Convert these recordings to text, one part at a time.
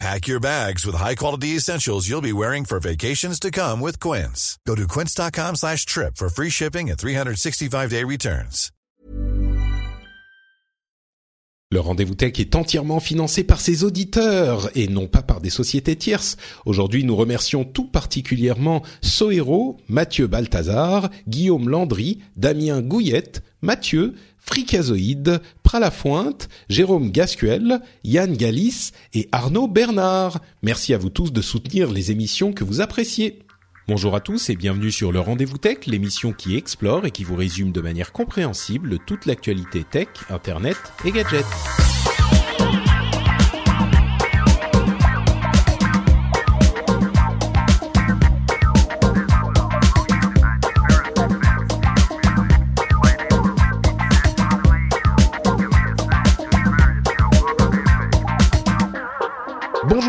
Pack your bags with high-quality essentials you'll be wearing for vacations to come with Quince. Go to quince.com slash trip for free shipping and 365-day returns. Le rendez-vous tech est entièrement financé par ses auditeurs et non pas par des sociétés tierces. Aujourd'hui, nous remercions tout particulièrement Sohero, Mathieu Balthazar, Guillaume Landry, Damien Gouillette, Mathieu, Fricazoïde, Pralafointe, Jérôme Gascuel, Yann Galis et Arnaud Bernard. Merci à vous tous de soutenir les émissions que vous appréciez. Bonjour à tous et bienvenue sur le Rendez-vous Tech, l'émission qui explore et qui vous résume de manière compréhensible toute l'actualité tech, internet et gadgets.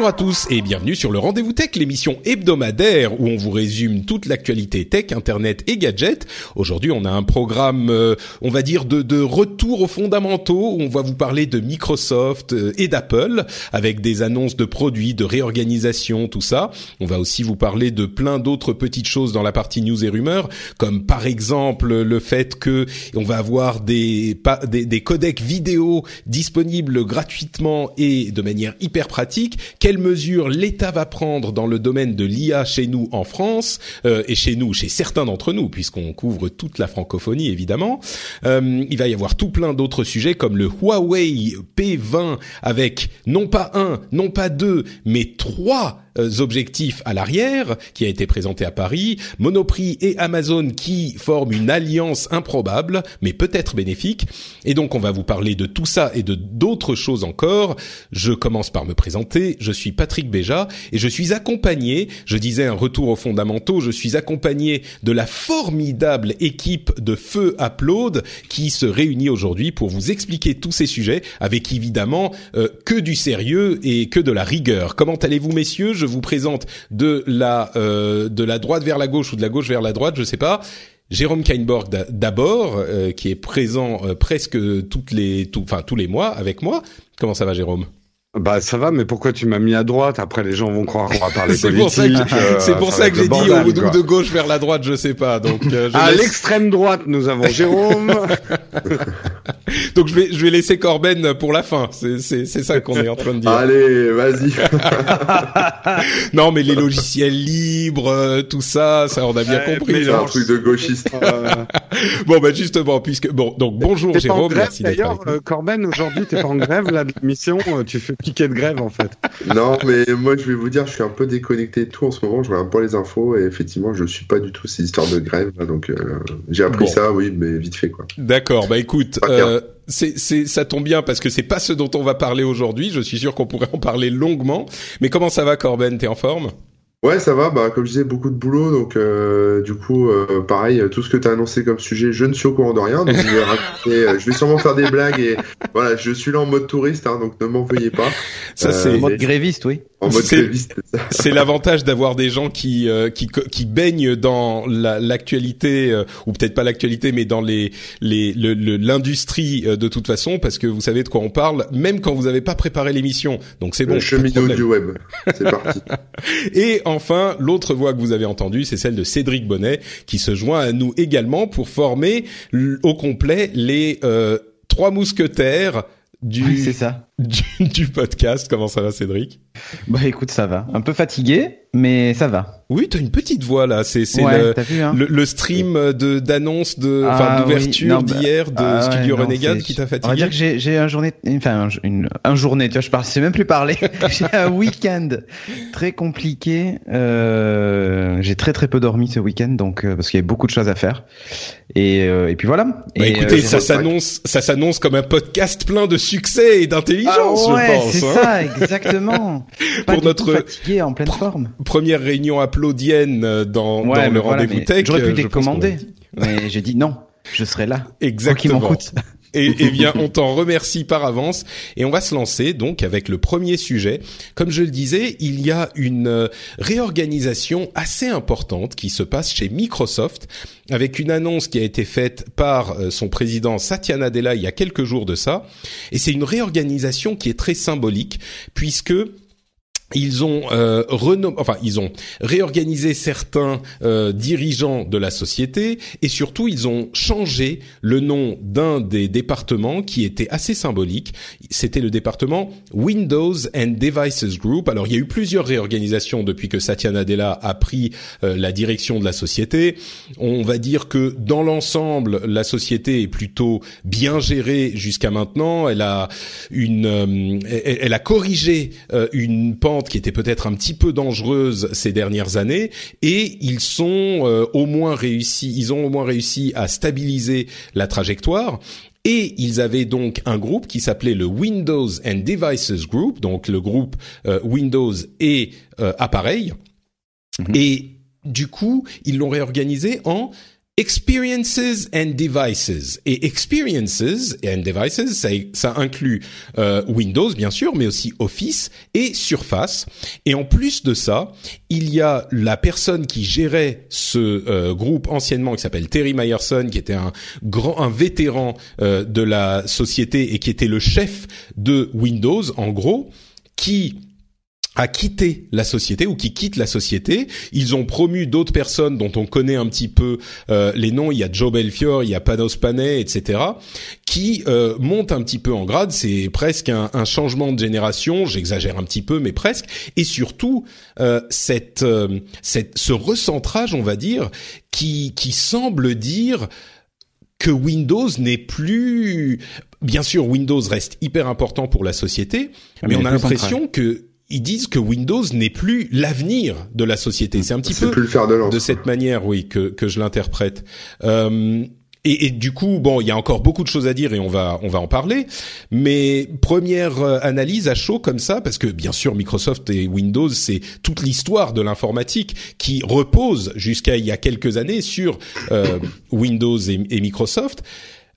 Bonjour à tous et bienvenue sur le Rendez-vous Tech, l'émission hebdomadaire où on vous résume toute l'actualité tech, internet et gadgets. Aujourd'hui, on a un programme, euh, on va dire, de, de, retour aux fondamentaux on va vous parler de Microsoft euh, et d'Apple avec des annonces de produits, de réorganisation, tout ça. On va aussi vous parler de plein d'autres petites choses dans la partie news et rumeurs, comme par exemple le fait que on va avoir des, des, des codecs vidéo disponibles gratuitement et de manière hyper pratique quelles mesures l'État va prendre dans le domaine de l'IA chez nous en France euh, et chez nous, chez certains d'entre nous, puisqu'on couvre toute la francophonie évidemment. Euh, il va y avoir tout plein d'autres sujets comme le Huawei P20 avec non pas un, non pas deux, mais trois objectifs à l'arrière, qui a été présenté à Paris, Monoprix et Amazon qui forment une alliance improbable, mais peut-être bénéfique. Et donc on va vous parler de tout ça et de d'autres choses encore. Je commence par me présenter. Je suis Patrick Béja et je suis accompagné, je disais un retour aux fondamentaux, je suis accompagné de la formidable équipe de Feu Upload qui se réunit aujourd'hui pour vous expliquer tous ces sujets avec évidemment euh, que du sérieux et que de la rigueur. Comment allez-vous messieurs? Vous présente de la euh, de la droite vers la gauche ou de la gauche vers la droite, je sais pas. Jérôme Kainborg d'abord, euh, qui est présent euh, presque toutes les, enfin tous les mois avec moi. Comment ça va, Jérôme? Bah ça va, mais pourquoi tu m'as mis à droite? Après les gens vont croire qu'on va parler c'est politique. c'est pour ça que j'ai dit au, de gauche vers la droite, je sais pas. Donc à l'extrême droite, nous avons Jérôme. donc je vais je vais laisser Corben pour la fin. C'est c'est c'est ça qu'on est en train de dire. Allez, vas-y. non, mais les logiciels libres, tout ça, ça on a bien compris. C'est un truc de gauchiste. bon bah justement, puisque bon donc bonjour Jérôme, merci d'être D'ailleurs, euh, Corben, aujourd'hui t'es pas en grève là de l'émission, tu fais piquet de grève en fait. non, mais moi je vais vous dire, je suis un peu déconnecté de tout en ce moment. Je regarde pas les infos et effectivement, je suis pas du tout ces histoires de grève. donc euh, j'ai appris ça, oui, mais vite fait quoi. D'accord. Bah écoute. Euh, c'est, c'est, ça tombe bien parce que c'est pas ce dont on va parler aujourd'hui. Je suis sûr qu'on pourrait en parler longuement. Mais comment ça va, Corben? T'es en forme? Ouais, ça va. Bah, comme je disais, beaucoup de boulot. Donc, euh, du coup, euh, pareil, tout ce que tu as annoncé comme sujet, je ne suis au courant de rien. Donc, je vais, raconter, euh, je vais sûrement faire des blagues. Et voilà, je suis là en mode touriste, hein, donc ne m'en veuillez pas. Ça, c'est en mode gréviste, oui. En mode gréviste. C'est l'avantage d'avoir des gens qui, qui qui baignent dans l'actualité ou peut-être pas l'actualité, mais dans les les l'industrie de toute façon, parce que vous savez de quoi on parle, même quand vous n'avez pas préparé l'émission. Donc c'est bon. Le cheminot du web. C'est parti. et enfin, l'autre voix que vous avez entendue, c'est celle de Cédric Bonnet, qui se joint à nous également pour former au complet les euh, trois mousquetaires du, oui, c'est ça. Du, du, podcast. Comment ça va, Cédric? Bah écoute, ça va. Un peu fatigué, mais ça va. Oui, t'as une petite voix là. C'est ouais, le, hein le, le stream de d'annonce de ah, d'ouverture oui. d'hier de ah, Studio ouais, Renegade qui t'a fatigué. On va dire que j'ai un journée, enfin un, une, un journée. Tu vois, je parle, je sais même plus parler. j'ai un week-end très compliqué. Euh, j'ai très très peu dormi ce week-end, donc euh, parce qu'il y avait beaucoup de choses à faire. Et euh, et puis voilà. Bah et, écoutez, ça s'annonce, ça s'annonce comme un podcast plein de succès et d'intelligence, Ah ouais, je pense. c'est hein. ça, exactement. Pas Pour notre- fatigué, en pleine forme. Première réunion applaudienne euh, dans, Ouais, dans le voilà, rendez-vous tech. J'aurais pu euh, décommander, mais j'ai dit non. je serai là. Exactement. Et, eh bien, on t'en remercie par avance. Et on va se lancer donc avec le premier sujet. Comme je le disais, il y a une euh, réorganisation assez importante qui se passe chez Microsoft avec une annonce qui a été faite par euh, son président Satya Nadella il y a quelques jours de ça. Et c'est une réorganisation qui est très symbolique puisque ils ont euh, enfin ils ont réorganisé certains euh, dirigeants de la société et surtout ils ont changé le nom d'un des départements qui était assez symbolique. C'était le département Windows and Devices Group. Alors il y a eu plusieurs réorganisations depuis que Satya Nadella a pris euh, la direction de la société. On va dire que dans l'ensemble la société est plutôt bien gérée jusqu'à maintenant. Elle a une euh, elle, a corrigé une pente qui était peut-être un petit peu dangereuse ces dernières années et ils sont euh, au moins réussi, ils ont au moins réussi à stabiliser la trajectoire. Et ils avaient donc un groupe qui s'appelait le Windows and Devices Group, donc le groupe euh, Windows et euh, appareils. Mm-hmm. Et du coup, ils l'ont réorganisé en Experiences and Devices. Et Experiences and Devices, ça, ça inclut euh, Windows bien sûr, mais aussi Office et Surface. Et en plus de ça, il y a la personne qui gérait ce euh, groupe anciennement, qui s'appelle Terry Myerson, qui était un grand, un vétéran euh, de la société et qui était le chef de Windows, en gros, qui a quitté la société ou qui quitte la société. Ils ont promu d'autres personnes dont on connaît un petit peu euh, les noms. Il y a Joe Belfior, il y a Panos Panay, etc. qui euh, montent un petit peu en grade. C'est presque un, un, changement de génération. J'exagère un petit peu, mais presque. Et surtout euh, cette, euh, cette, ce recentrage, on va dire, qui, qui semble dire que Windows n'est plus bien sûr Windows reste hyper important pour la société, mais, mais on a l'impression que ils disent que Windows n'est plus l'avenir de la société. C'est un petit peu plus faire de, de, cette manière, oui, que, que je l'interprète. Euh, et, et, du coup, bon, il y a encore beaucoup de choses à dire et on va on va en parler. Mais première euh, analyse à chaud comme ça, parce que bien sûr Microsoft et Windows, c'est toute l'histoire de l'informatique qui repose jusqu'à il y a quelques années sur euh, Windows et, et Microsoft.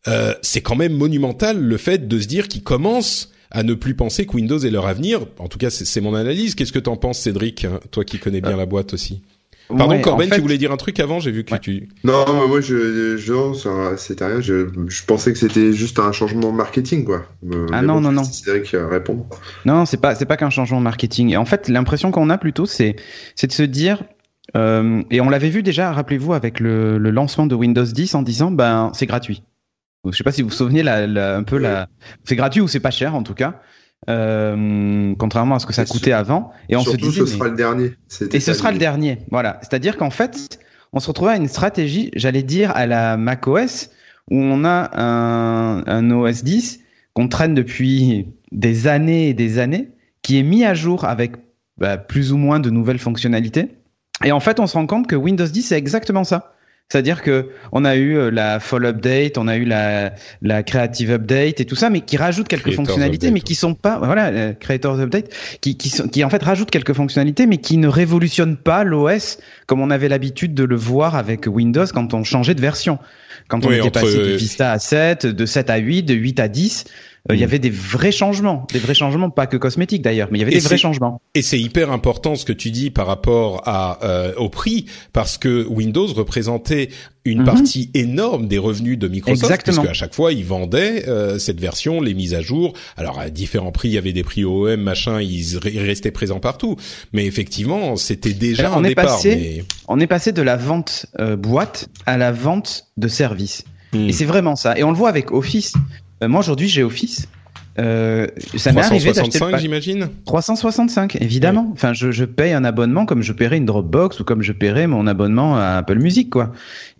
Euh, c'est quand même monumental le fait de se dire qu'ils commencent à ne plus penser que Windows est leur avenir. En tout cas, c'est mon analyse. Qu'est-ce que t'en penses, Cédric, hein, toi qui connais bien euh, la boîte aussi? Pardon, Corben, tu voulais dire un truc avant? J'ai vu que tu. Non, moi, je, je c'était rien. Je, je, pensais que c'était juste un changement marketing, quoi. Euh, ah non, non, non. Cédric répond. Non, c'est pas, c'est pas qu'un changement marketing. Et en fait, l'impression qu'on a plutôt, c'est, c'est de se dire. Euh, et on l'avait vu déjà, rappelez-vous, avec le, le lancement de Windows 10 en disant, ben, c'est gratuit. Je sais pas si vous vous souvenez la, un peu la. C'est gratuit ou c'est pas cher en tout cas. Euh, contrairement à ce que ça coûtait avant. Et on Surtout, se disait, ce sera le dernier. Et ce sera le dernier. Voilà. C'est-à-dire qu'en fait, on se retrouvait à une stratégie, j'allais dire, à la macOS, où on a un, un OS 10 qu'on traîne depuis des années et des années, qui est mis à jour avec bah, plus ou moins de nouvelles fonctionnalités. Et en fait, on se rend compte que Windows 10, c'est exactement ça. C'est-à-dire que on a eu euh, la Fall Update, on a eu la, la Creative Update et tout ça, mais qui rajoutent quelques fonctionnalités, mais qui sont pas, voilà, euh, Creators Update, qui, qui, sont, qui en fait rajoutent quelques fonctionnalités, mais qui ne révolutionnent pas l'OS comme on avait l'habitude de le voir avec Windows quand on changeait de version. Quand on était passé de Vista à 7, de 7 à 8, de 8 à 10, euh, il y mm. avait des vrais changements, des vrais changements, pas que cosmétiques d'ailleurs, mais il y avait des vrais changements. Et c'est hyper important ce que tu dis par rapport à euh, au prix, parce que Windows représentait une mhm. partie énorme des revenus de Microsoft, Exactement. puisque à chaque fois ils vendaient euh, cette version, les mises à jour. Alors à différents prix, il y avait des prix OEM, machin, ils, restaient présents partout. Mais effectivement, c'était déjà on un est départ. Passé, On est passé de la vente boîte à la vente de services. Hmm. Et c'est vraiment ça. Et on le voit avec Office. Euh, moi aujourd'hui j'ai Office. Euh, ça m'est arrivé d'acheter j'imagine 365 évidemment. Enfin je, je paye un abonnement comme je paierais une Dropbox ou comme je paierais mon abonnement à Apple Music quoi.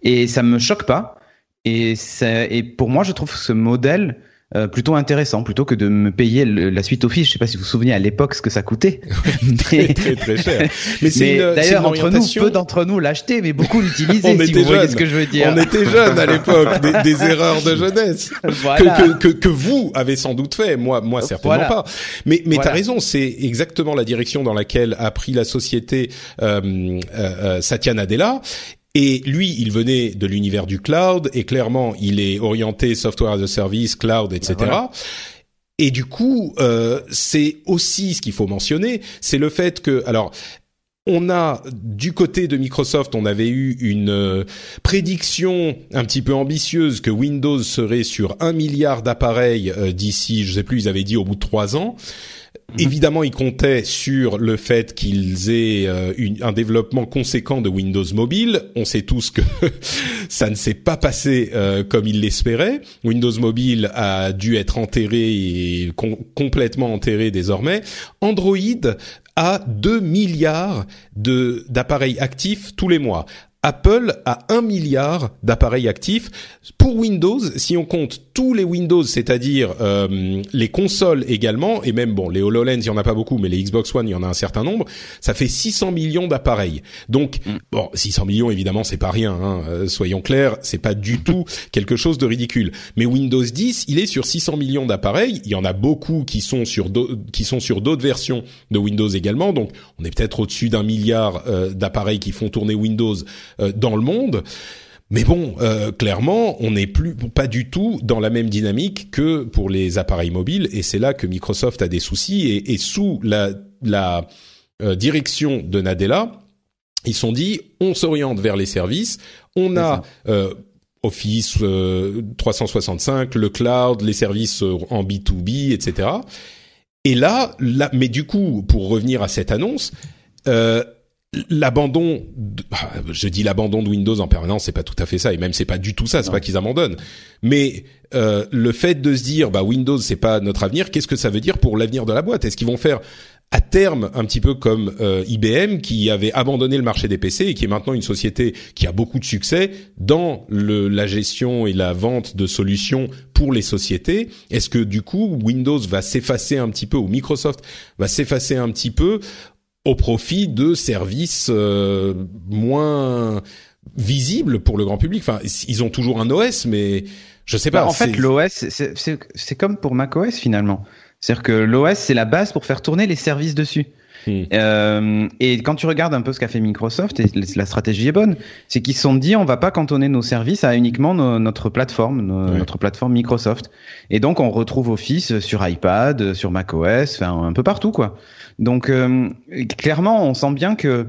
Et ça me choque pas. Et, ça, et pour moi je trouve ce modèle euh, plutôt intéressant plutôt que de me payer la suite Office. Je sais pas si vous vous souvenez à l'époque ce que ça coûtait. très, très très cher. Mais c'est d'ailleurs entre nous, peu d'entre nous l'achetaient, mais beaucoup l'utilisaient. si vous voyez ce que je veux dire. On était jeunes à l'époque, des, des, erreurs de jeunesse voilà. que, que, que, que, vous avez sans doute fait. Moi, moi certainement voilà. pas. Mais mais voilà. t'as raison, c'est exactement la direction dans laquelle a pris la société euh, euh, Satya Nadella Et lui, il venait de l'univers du cloud et clairement, il est orienté software as a service, cloud, etc. Et du coup, euh, c'est aussi ce qu'il faut mentionner, c'est le fait que, alors, on a du côté de Microsoft, on avait eu une euh, prédiction un petit peu ambitieuse que Windows serait sur un milliard d'appareils euh, d'ici, je sais plus, ils avaient dit au bout de trois ans. Mhm. Évidemment, ils comptaient sur le fait qu'ils aient euh, un développement conséquent de Windows Mobile. On sait tous que ça ne s'est pas passé euh, comme ils l'espéraient. Windows Mobile a dû être enterré et complètement enterré désormais. Android a 2 milliards d'appareils actifs tous les mois. Apple a un milliard d'appareils actifs. Pour Windows, si on compte tous les Windows, c'est-à-dire euh, les consoles également, et même bon, les HoloLens, il y en a pas beaucoup, mais les Xbox One, il y en a un certain nombre, ça fait 600 millions d'appareils. Donc, mm. bon, 600 millions, évidemment, c'est pas rien. Hein, euh, soyons clairs, c'est pas du tout quelque chose de ridicule. Mais Windows 10, il est sur 600 millions d'appareils. Il y en a beaucoup qui sont sur qui sont sur d'autres versions de Windows également. Donc, on est peut-être au-dessus d'un milliard euh, d'appareils qui font tourner Windows dans le monde. Mais bon, euh, clairement, on n'est plus pas du tout dans la même dynamique que pour les appareils mobiles, et c'est là que Microsoft a des soucis. Et, et sous la, la euh, direction de Nadella, ils sont dit, on s'oriente vers les services, on a euh, Office 365, le cloud, les services en B2B, etc. Et là, là, mais du coup, pour revenir à cette annonce, euh, l'abandon ah, je dis l'abandon de Windows en permanence c'est pas tout à fait ça et même c'est pas du tout ça c'est pas qu'ils abandonnent. Mais euh, le fait de se dire bah Windows c'est pas notre avenir qu'est-ce que ça veut dire pour l'avenir de la boîte? Est-ce qu'ils vont faire à terme un petit peu comme euh, IBM qui avait abandonné le marché des PC et qui est maintenant une société qui a beaucoup de succès dans le, la gestion et la vente de solutions pour les sociétés? Est-ce que du coup Windows va s'effacer un petit peu ou Microsoft va s'effacer un petit peu au profit de services euh, moins visibles pour le grand public. Enfin, ils ont toujours un OS, mais je sais pas. Bah, en fait, l'OS, c'est comme pour macOS finalement. C'est-à-dire que l'OS, c'est la base pour faire tourner les services dessus. Euh, et quand tu regardes un peu ce qu'a fait Microsoft, et la stratégie est bonne, c'est qu'ils se sont dit on va pas cantonner nos services à uniquement notre plateforme, notre plateforme Microsoft. Et donc on retrouve Office sur iPad, sur macOS, enfin un peu partout quoi. Donc euh, clairement, on sent bien que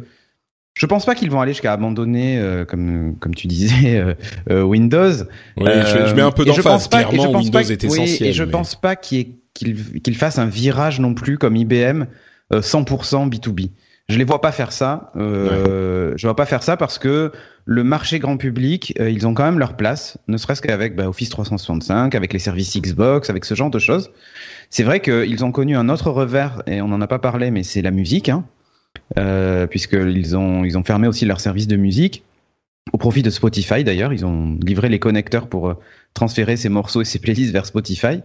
je pense pas qu'ils vont aller jusqu'à abandonner, euh, comme comme tu disais, euh, Windows. Oui, je, mets un peu d'emphase. Clairement, Windows est essentiel. et je pense pas qu'il qu'il fasse un virage non plus comme IBM 100% B2B. Je les vois pas faire ça. Euh, Je vois pas faire ça parce que le marché grand public, ils ont quand même leur place, ne serait-ce qu'avec bah, Office 365, avec les services Xbox, avec ce genre de choses. C'est vrai qu'ils ont connu un autre revers, et on n'en a pas parlé, mais c'est la musique, hein, euh, puisqu'ils ont, ils ont fermé aussi leur service de musique, au profit de Spotify d'ailleurs. Ils ont livré les connecteurs pour euh, transférer ces morceaux et ces playlists vers Spotify.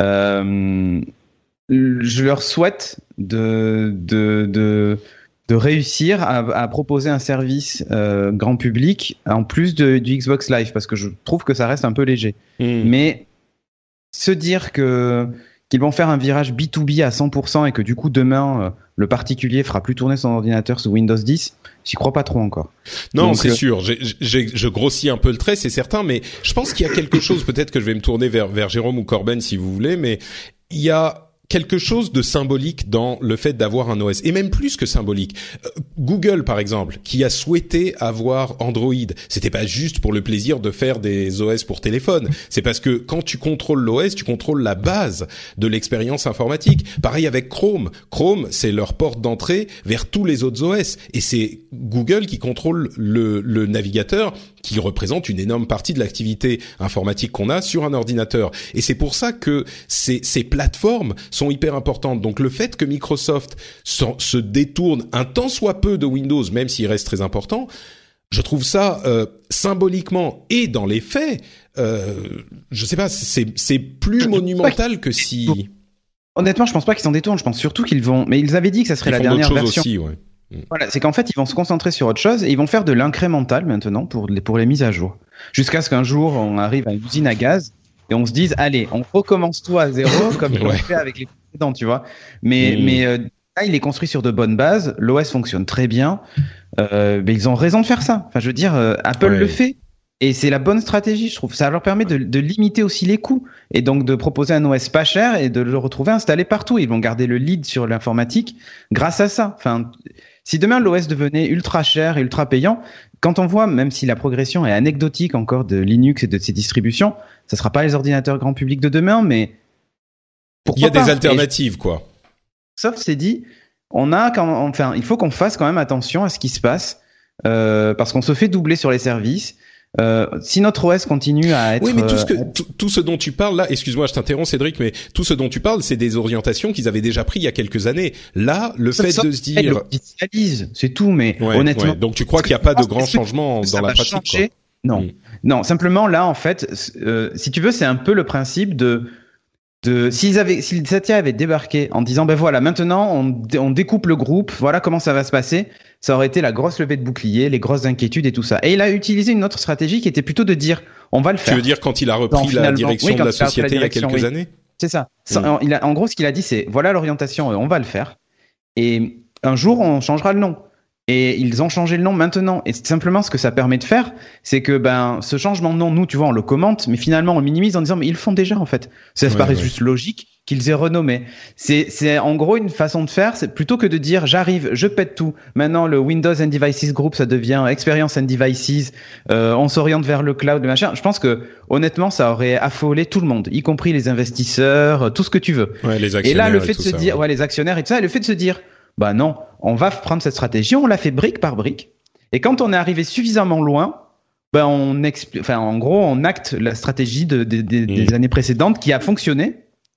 Euh, je leur souhaite de, de, de, de réussir à, à, proposer un service euh, grand public en plus de, du Xbox Live, parce que je trouve que ça reste un peu léger. Hmm. Mais se dire que qu'ils vont faire un virage B2B à 100% et que du coup demain euh, le particulier fera plus tourner son ordinateur sous Windows 10, j'y crois pas trop encore. Non, c'est euh, sûr. je grossis un peu le trait, c'est certain, mais je pense qu'il y a quelque chose. Peut-être que je vais me tourner vers vers Jérôme ou Corben si vous voulez, mais il y a quelque chose de symbolique dans le fait d'avoir un OS et même plus que symbolique. Euh, Google par exemple, qui a souhaité avoir Android, c'était pas juste pour le plaisir de faire des OS pour téléphone, c'est parce que quand tu contrôles l'OS, tu contrôles la base de l'expérience informatique. Pareil avec Chrome. Chrome, c'est leur porte d'entrée vers tous les autres OS et c'est Google qui contrôle le, navigateur qui représente une énorme partie de l'activité informatique qu'on a sur un ordinateur. Et c'est pour ça que ces, plateformes hyper importantes. Donc le fait que Microsoft se détourne un tant soit peu de Windows, même s'il reste très important, je trouve ça euh, symboliquement et dans les faits, euh, je sais pas, c'est plus monumental que si. Honnêtement, je pense pas qu'ils s'en détournent. Je pense surtout qu'ils vont. Mais ils avaient dit que ça serait la dernière version. Aussi, ouais. Mm. Voilà, c'est qu'en fait, ils vont se concentrer sur autre chose et ils vont faire de l'incrémental maintenant pour les, pour les mises à jour. Jusqu'à ce qu'un jour, on arrive à une usine à gaz et on se dise, allez, on recommence tout à zéro comme on fait avec les précédents, tu vois. Mais, mm. mais euh, Là, il est construit sur de bonnes bases. L'OS fonctionne très bien. Euh, mais ils ont raison de faire ça. Enfin, je veux dire, euh, Apple Ouais. le fait. Et c'est la bonne stratégie, je trouve. Ça leur permet de, de limiter aussi les coûts. Et donc de proposer un OS pas cher et de le retrouver installé partout. Ils vont garder le lead sur l'informatique grâce à ça. Enfin, si demain l'OS devenait ultra cher et ultra payant, quand on voit, même si la progression est anecdotique encore de Linux et de ses distributions, ça sera pas les ordinateurs grand public de demain, mais Il y a pas? Des alternatives, quoi. Sauf c'est dit, on a quand enfin, il faut qu'on fasse quand même attention à ce qui se passe euh, parce qu'on se fait doubler sur les services. Euh, si notre OS continue à être Oui, mais tout ce que euh, tout, tout ce dont tu parles là, excuse-moi, je t'interromps, Cédric, mais tout ce dont tu parles, c'est des orientations qu'ils avaient déjà pris il y a quelques années. Là, le sauf- fait de se dire, c'est tout. Mais Ouais, honnêtement, ouais. donc tu crois qu'il n'y a que pas de grands que changements ça dans la pratique. Non, Mm. non. Simplement là, en fait, euh, si tu veux, c'est un peu le principe de de s'ils avaient si Satya avait débarqué en disant ben voilà maintenant on, on découpe le groupe voilà comment ça va se passer ça aurait été la grosse levée de bouclier les grosses inquiétudes et tout ça et il a utilisé une autre stratégie qui était plutôt de dire on va le Tu faire veux dire quand il a repris la direction oui, de la société il y a quelques oui. années c'est ça. Ça, Mm. en- il a, en gros, ce qu'il a dit, c'est voilà l'orientation, on va le faire. Et un jour, on changera le nom. Et ils ont changé le nom maintenant. Et c'est simplement ce que ça permet de faire, c'est que ben ce changement de nom, nous, tu vois, on le commente, mais finalement on le minimise en disant mais ils le font déjà en fait. Ça Ouais, paraît ouais. juste logique qu'ils aient renommé. C'est c'est en gros une façon de faire, c'est plutôt que de dire j'arrive, je pète tout. Maintenant le Windows and Devices Group, ça devient Experience and Devices. Euh, on s'oriente vers le cloud, le machin. Je pense que honnêtement, ça aurait affolé tout le monde, y compris les investisseurs, tout ce que tu veux. Ouais, les Et actionnaires là, le fait de se ça, dire, ouais. ouais, les actionnaires et tout ça, et le fait de se dire, bah non, on va prendre cette stratégie, on l'a fait brique par brique. Et quand on est arrivé suffisamment loin, ben on expli- enfin, en gros, on acte la stratégie de, de- de- des années précédentes qui a fonctionné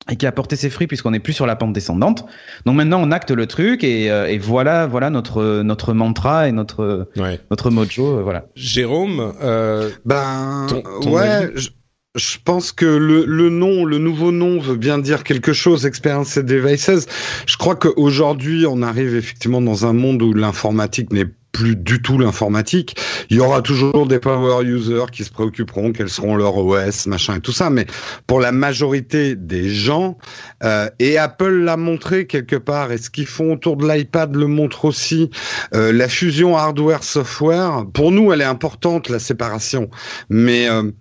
et qui a porté ses fruits puisqu'on n'est plus sur la pente descendante. Donc maintenant, on acte le truc et, euh, et voilà, voilà notre notre mantra et notre Ouais. notre mojo, euh, voilà. Jérôme, euh, Ben Ton- ton ouais, je, je pense que le, le nom, le nouveau nom veut bien dire quelque chose. Experience Devices. Je crois qu'aujourd'hui, on arrive effectivement dans un monde où l'informatique n'est plus du tout l'informatique. Il y aura toujours des power users qui se préoccuperont quels seront leurs OS, machin et tout ça. Mais pour la majorité des gens, euh, et Apple l'a montré quelque part, et ce qu'ils font autour de l'iPad le montre aussi, euh, la fusion hardware-software, pour nous, elle est importante, la séparation. Mais euh,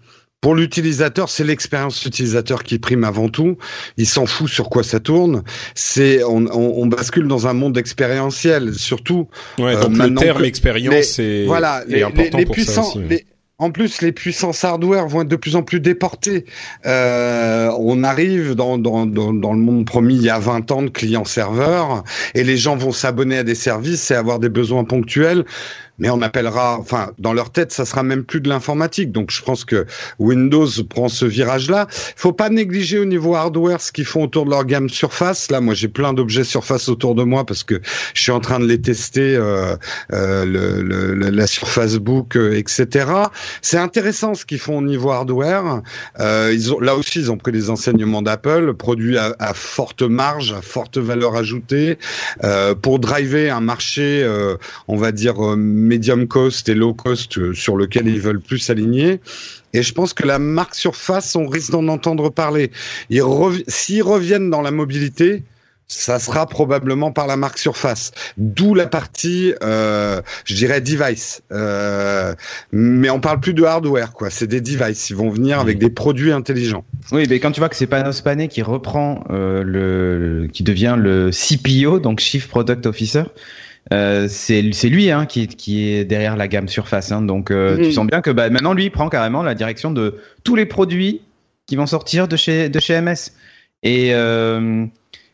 pour l'utilisateur, c'est l'expérience utilisateur qui prime avant tout. Il s'en fout sur quoi ça tourne. C'est on, on, on bascule dans un monde expérientiel, surtout. ouais, Euh, donc le maintenant terme expérience est, voilà, est les, important les, les pour puissants. ça aussi. ouais. les- en plus, les puissances hardware vont être de plus en plus déportées. Euh, on arrive dans, dans, dans, dans le monde promis il y a 20 ans de client-serveur, et les gens vont s'abonner à des services et avoir des besoins ponctuels. Mais on appellera, enfin, dans leur tête, ça sera même plus de l'informatique. Donc, je pense que Windows prend ce virage-là. Faut pas négliger au niveau hardware ce qu'ils font autour de leur gamme Surface. Là, moi, j'ai plein d'objets Surface autour de moi parce que je suis en train de les tester, euh, euh, le, le- la Surface Book, euh, etc. C'est intéressant ce qu'ils font au niveau hardware. Euh, ils ont, là aussi, ils ont pris les enseignements d'Apple, produits à, à forte marge, à forte valeur ajoutée, euh, pour driver un marché, euh, on va dire medium cost et low cost euh, sur lequel ils veulent plus s'aligner. Et je pense que la marque Surface, on risque d'en entendre parler. S'ils reviennent dans la mobilité, ça sera probablement par la marque Surface. D'où la partie, euh, je dirais, device. Euh, mais on parle plus de hardware, quoi. C'est des devices. Ils vont venir avec des produits intelligents. Oui, mais quand tu vois que c'est Panos Panay qui reprend le, qui devient le CPO, donc Chief Product Officer, euh, c'est lui hein, qui, est- qui est derrière la gamme Surface. Hein, donc euh, Mhm. tu sens bien que bah, maintenant lui il prend carrément la direction de tous les produits qui vont sortir de chez de chez MS. Et euh,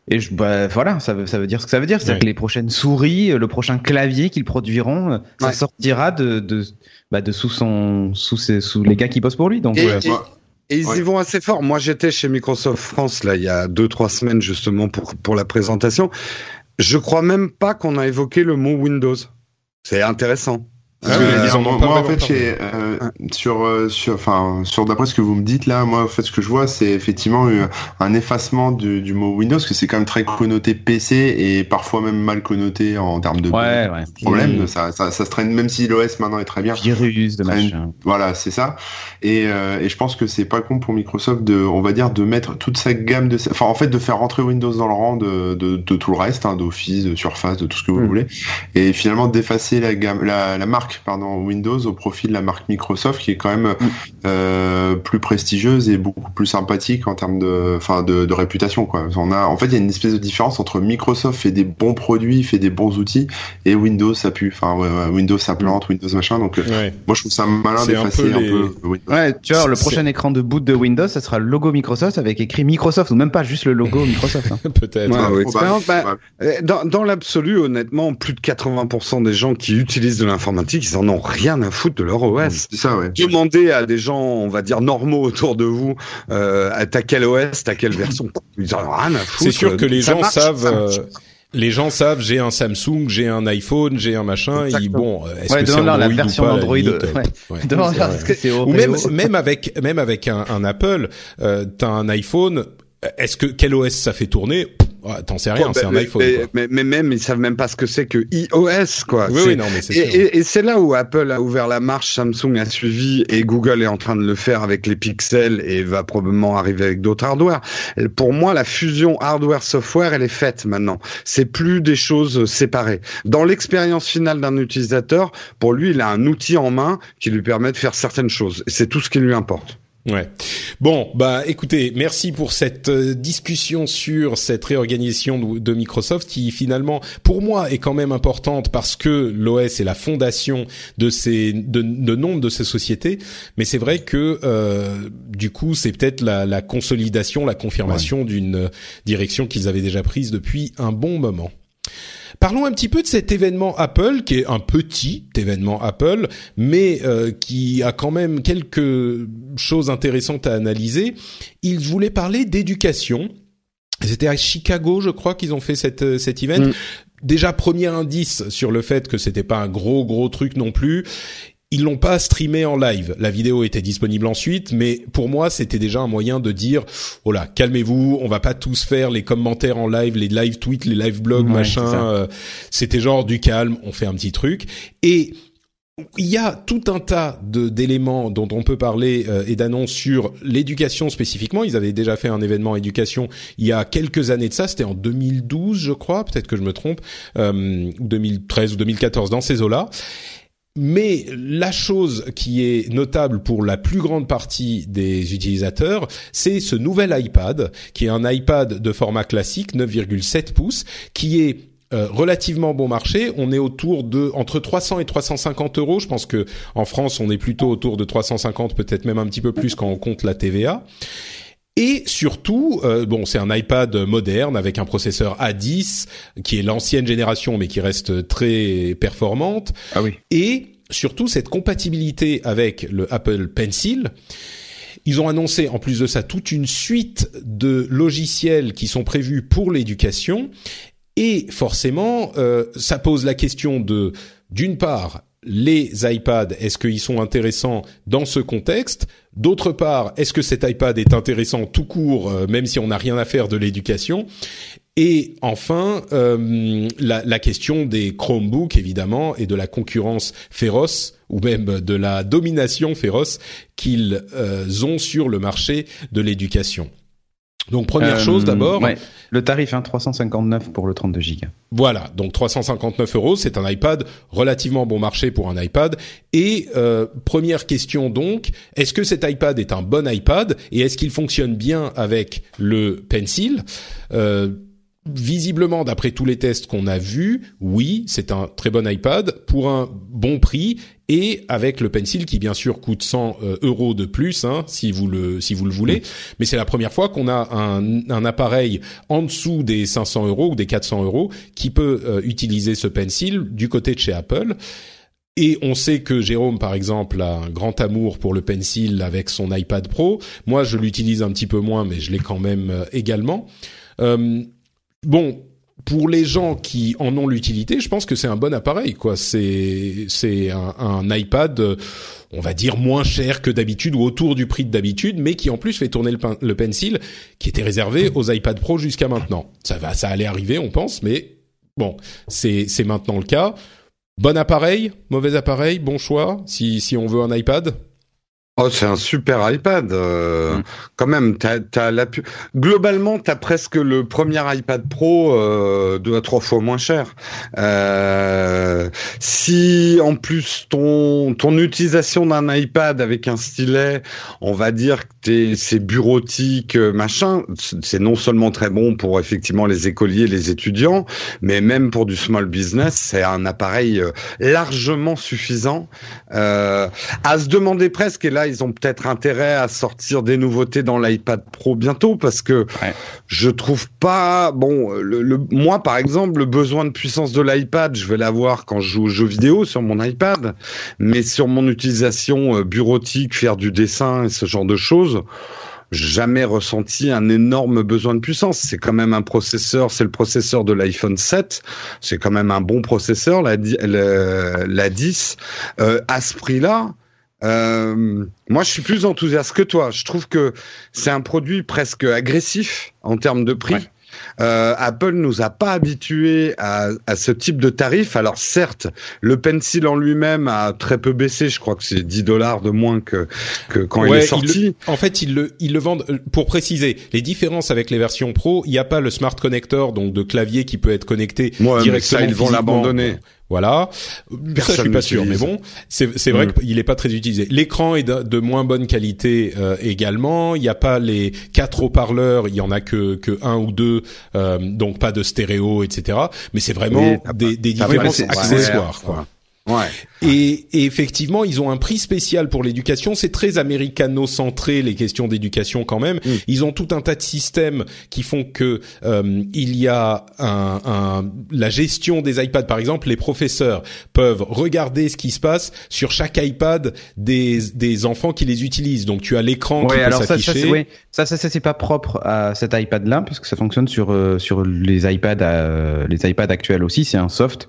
et je, bah, voilà, ça veut, ça veut dire ce que ça veut dire. C'est-à-dire Ouais. que les prochaines souris, le prochain clavier qu'ils produiront, euh, ça Ouais. sortira de, de, bah, de sous son, sous, ses, sous les gars qui bossent pour lui. Donc, Et, et- et ils Ouais. y vont assez fort. Moi, j'étais chez Microsoft France là il y a deux trois semaines justement pour pour la présentation. Je crois même pas qu'on a évoqué le mot Windows. C'est intéressant. Moi, en fait, euh, sur, euh, sur, enfin, sur d'après ce que vous me dites là, moi, en fait, ce que je vois, c'est effectivement un effacement du, du, mot Windows, que c'est quand même très connoté PC et parfois même mal connoté en termes de ouais, problème. Ça, ça, ça, se traîne, même si l'OS maintenant est très bien. Virus, de machin. Voilà, c'est ça. Et, euh, et je pense que c'est pas con pour Microsoft de, on va dire, de mettre toute sa gamme de, enfin, en fait, de faire rentrer Windows dans le rang de, de, de tout le reste, hein, d'Office, de Surface, de tout ce que vous mm. voulez, et finalement d'effacer la gamme, la, la marque pardon, Windows au profit de la marque Microsoft qui est quand même mm. euh, plus prestigieuse et beaucoup plus sympathique en termes de, enfin, de, de, réputation. Quoi. On a, en fait, il y a une espèce de différence entre Microsoft fait des bons produits, fait des bons outils, et Windows ça pue. Enfin, Windows ça plante, Windows machin. Donc, euh, moi, je trouve ça malin d'effacer un peu. Ouais, tu vois, le prochain écran de boot de Windows, ça sera le logo Microsoft avec écrit Microsoft ou même pas juste le logo Microsoft. Hein. Peut-être. Bah, euh, dans, dans l'absolu, honnêtement, plus de 80% des gens qui utilisent de l'informatique, ils en ont rien à foutre de leur OS. C'est ça, ouais. Demandez à des gens, on va dire normaux autour de vous, euh, t'as quel OS, t'as quelle version. Ils en ont rien à foutre. C'est sûr que les gens savent. Euh, les gens savent, j'ai un Samsung, j'ai un iPhone, j'ai un machin. Ils, bon, euh, est-ce que c'est Android la version ou pas, Android ouais. Ou même, même avec, même avec un, un Apple, euh, t'as un iPhone. Est-ce que quel OS ça fait tourner? Ouais, T'en sais rien, c'est un iPhone. Mais, mais, même, ils savent même pas ce que c'est que iOS, quoi. Oui, oui non, mais c'est. Et, et c'est là où Apple a ouvert la marche, Samsung a suivi, et Google est en train de le faire avec les pixels et va probablement arriver avec d'autres hardware. Pour moi, la fusion hardware-software, elle est faite maintenant. C'est plus des choses séparées. Dans l'expérience finale d'un utilisateur, pour lui, il a un outil en main qui lui permet de faire certaines choses. Et c'est tout ce qui lui importe. Ouais. Bon, bah écoutez, merci pour cette euh, discussion sur cette réorganisation de, Microsoft qui finalement, pour moi, est quand même importante parce que l'OS est la fondation de ces de, de nombre de ces sociétés. Mais c'est vrai que euh, du coup, c'est peut-être la, la, consolidation, la confirmation d'une direction qu'ils avaient déjà prise depuis un bon moment. Parlons un petit peu de cet événement Apple, qui est un petit événement Apple, mais euh, qui a quand même quelques choses intéressantes à analyser. Ils voulaient parler d'éducation. C'était à Chicago, je crois, qu'ils ont fait cette, euh, cet event. Mm. Déjà premier indice sur le fait que c'était pas un gros gros truc non plus ils l'ont pas streamé en live. La vidéo était disponible ensuite, mais pour moi, c'était déjà un moyen de dire, oh là, calmez-vous, on va pas tous faire les commentaires en live, les live tweets, les live blogs, machin. Euh, c'était genre du calme, on fait un petit truc. Et il y a tout un tas d'éléments dont on peut parler euh, et d'annonces sur l'éducation spécifiquement. Ils avaient déjà fait un événement éducation il y a quelques années de ça. C'était en 2012, je crois. Peut-être que je me trompe, euh, 2013 ou 2014 dans ces eaux-là. Mais la chose qui est notable pour la plus grande partie des utilisateurs, c'est ce nouvel iPad, qui est un iPad de format classique, 9,7 pouces, qui est euh, relativement bon marché. On est autour de entre 300 et 350 euros. Je pense que en France, on est plutôt autour de 350, peut-être même un petit peu plus quand on compte la TVA. Et surtout, euh, bon, c'est un iPad moderne avec un processeur A10 qui est l'ancienne génération mais qui reste très performante. Ah oui. Et surtout cette compatibilité avec le Apple Pencil. Ils ont annoncé en plus de ça toute une suite de logiciels qui sont prévus pour l'éducation et forcément euh, ça pose la question de d'une part les iPads, est-ce qu'ils sont intéressants dans ce contexte? D'autre part, est-ce que cet iPad est intéressant tout court, euh, même si on n'a rien à faire de l'éducation? Et enfin, euh, la, question des Chromebooks, évidemment, et de la concurrence féroce, ou même de la domination féroce qu'ils euh, ont sur le marché de l'éducation. Donc première euh, chose d'abord. Ouais. Le tarif, hein, 359 pour le 32 Go. Voilà, donc 359 euros, c'est un iPad relativement bon marché pour un iPad. Et euh, première question donc, est-ce que cet iPad est un bon iPad et est-ce qu'il fonctionne bien avec le Pencil? Euh, Visiblement, d'après tous les tests qu'on a vus, oui, c'est un très bon iPad pour un bon prix et avec le Pencil qui bien sûr coûte 100 euh, euros de plus hein, si vous le si vous le voulez. Mais c'est la première fois qu'on a un, un, appareil en dessous des 500 euros ou des 400 euros qui peut euh, utiliser ce Pencil du côté de chez Apple. Et on sait que Jérôme, par exemple, a un grand amour pour le Pencil avec son iPad Pro. Moi, je l'utilise un petit peu moins, mais je l'ai quand même euh, également. Euh, bon, pour les gens qui en ont l'utilité, je pense que c'est un bon appareil. Quoi, c'est c'est un, iPad, euh, on va dire moins cher que d'habitude ou autour du prix de d'habitude, mais qui en plus fait tourner le, le pencil, qui était réservé aux iPad Pro jusqu'à maintenant. Ça va, ça allait arriver, on pense, mais bon, c'est c'est maintenant le cas. Bon appareil, mauvais appareil, bon choix. Si si on veut un iPad. Oh, c'est un super iPad. Euh, mm. Quand même, t'as, t'as la pu... globalement, t'as presque le premier iPad Pro euh, deux à trois fois moins cher. Euh, si en plus ton ton utilisation d'un iPad avec un stylet, on va dire que t'es, c'est bureautique, euh, machin, c'est non seulement très bon pour effectivement les écoliers, les étudiants, mais même pour du small business, c'est un appareil largement suffisant. À se demander presque, et là ils ont peut-être intérêt à sortir des nouveautés dans l'iPad Pro bientôt parce que je trouve pas bon le, moi par exemple le besoin de puissance de l'iPad je vais l'avoir quand je joue aux jeux vidéo sur mon iPad mais sur mon utilisation euh, bureautique faire du dessin et ce genre de choses jamais ressenti un énorme besoin de puissance. C'est quand même un processeur, c'est le processeur de l'iPhone 7, c'est quand même un bon processeur, la, la, 10. Euh, à ce prix-là, euh, moi, je suis plus enthousiaste que toi. Je trouve que c'est un produit presque agressif en termes de prix. Euh, Apple nous a pas habitués à, à, ce type de tarif. Alors certes, le pencil en lui-même a très peu baissé. Je crois que c'est 10 dollars de moins que, que quand il est sorti. en fait, ils le, ils le vendent. Euh, pour préciser, les différences avec les versions Pro, il n'y a pas le smart connector, donc de clavier qui peut être connecté directement. Ça, ils vont l'abandonner. Voilà. Personne ça, je suis pas sûr, mais bon, c'est vrai mm. qu'il est pas très utilisé. L'écran est de, moins bonne qualité euh, également. Il n'y a pas les quatre haut-parleurs, il y en a que que un ou deux, euh, donc pas de stéréo, etc. Mais c'est vraiment des, des différences accessoires, quoi. Ouais. Et, et, effectivement, ils ont un prix spécial pour l'éducation. C'est très américano-centré les questions d'éducation quand même. Mm. Ils ont tout un tas de systèmes qui font que euh, il y a un, un, la gestion des iPads. Par exemple, les professeurs peuvent regarder ce qui se passe sur chaque iPad des, des enfants qui les utilisent. Donc tu as l'écran qui peut s'afficher. Ça, ça, ça, c'est pas propre à cet iPad-là, puisque ça fonctionne sur euh, sur les iPads euh, les iPads actuels aussi. C'est un soft.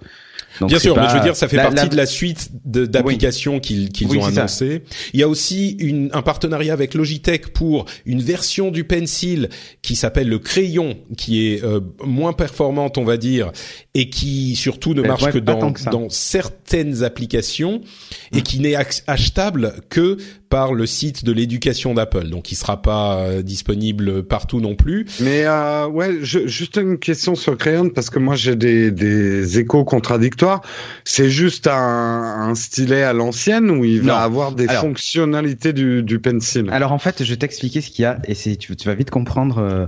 Bien sûr, mais je veux dire, ça fait partie de la suite d'applications qu'ils ont annoncé. Il y a aussi une, un partenariat avec Logitech pour une version du pencil qui s'appelle le crayon, qui est euh, moins performante, on va dire, et qui surtout ne marche que dans, dans certaines applications et hum. qui n'est achetable que par le site de l'éducation d'Apple. Donc, il sera pas euh, disponible partout non plus. Mais euh, ouais, je, juste une question sur Crayon parce que moi j'ai des, des échos contradictoires. C'est juste un, un, stylet à l'ancienne ou il va avoir des fonctionnalités du, du pencil? Alors en fait, je vais t'expliquer ce qu'il y a et c'est tu, tu, vas vite comprendre. Euh,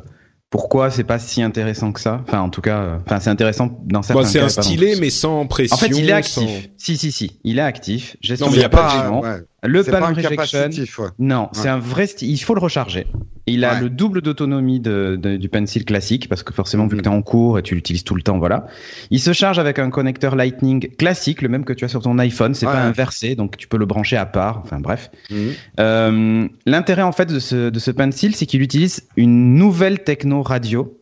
pourquoi c'est pas si intéressant que ça Enfin, en tout cas, euh, enfin, c'est intéressant dans certains bon, C'est un stylet, mais sans pression. En fait, il est actif. Si, si, si, il est actif. Non, mais il n'y a pas de le palm rejection. Non, c'est un vrai. Il faut le recharger. Il a le double d'autonomie de, du pencil classique parce que forcément vu que mm. tu es en cours et tu l'utilises tout le temps, voilà. Il se charge avec un connecteur Lightning classique, le même que tu as sur ton iPhone. C'est pas inversé, donc tu peux le brancher à part. Enfin bref. Mm. Euh, L'intérêt en fait de ce, de ce pencil, c'est qu'il utilise une nouvelle techno radio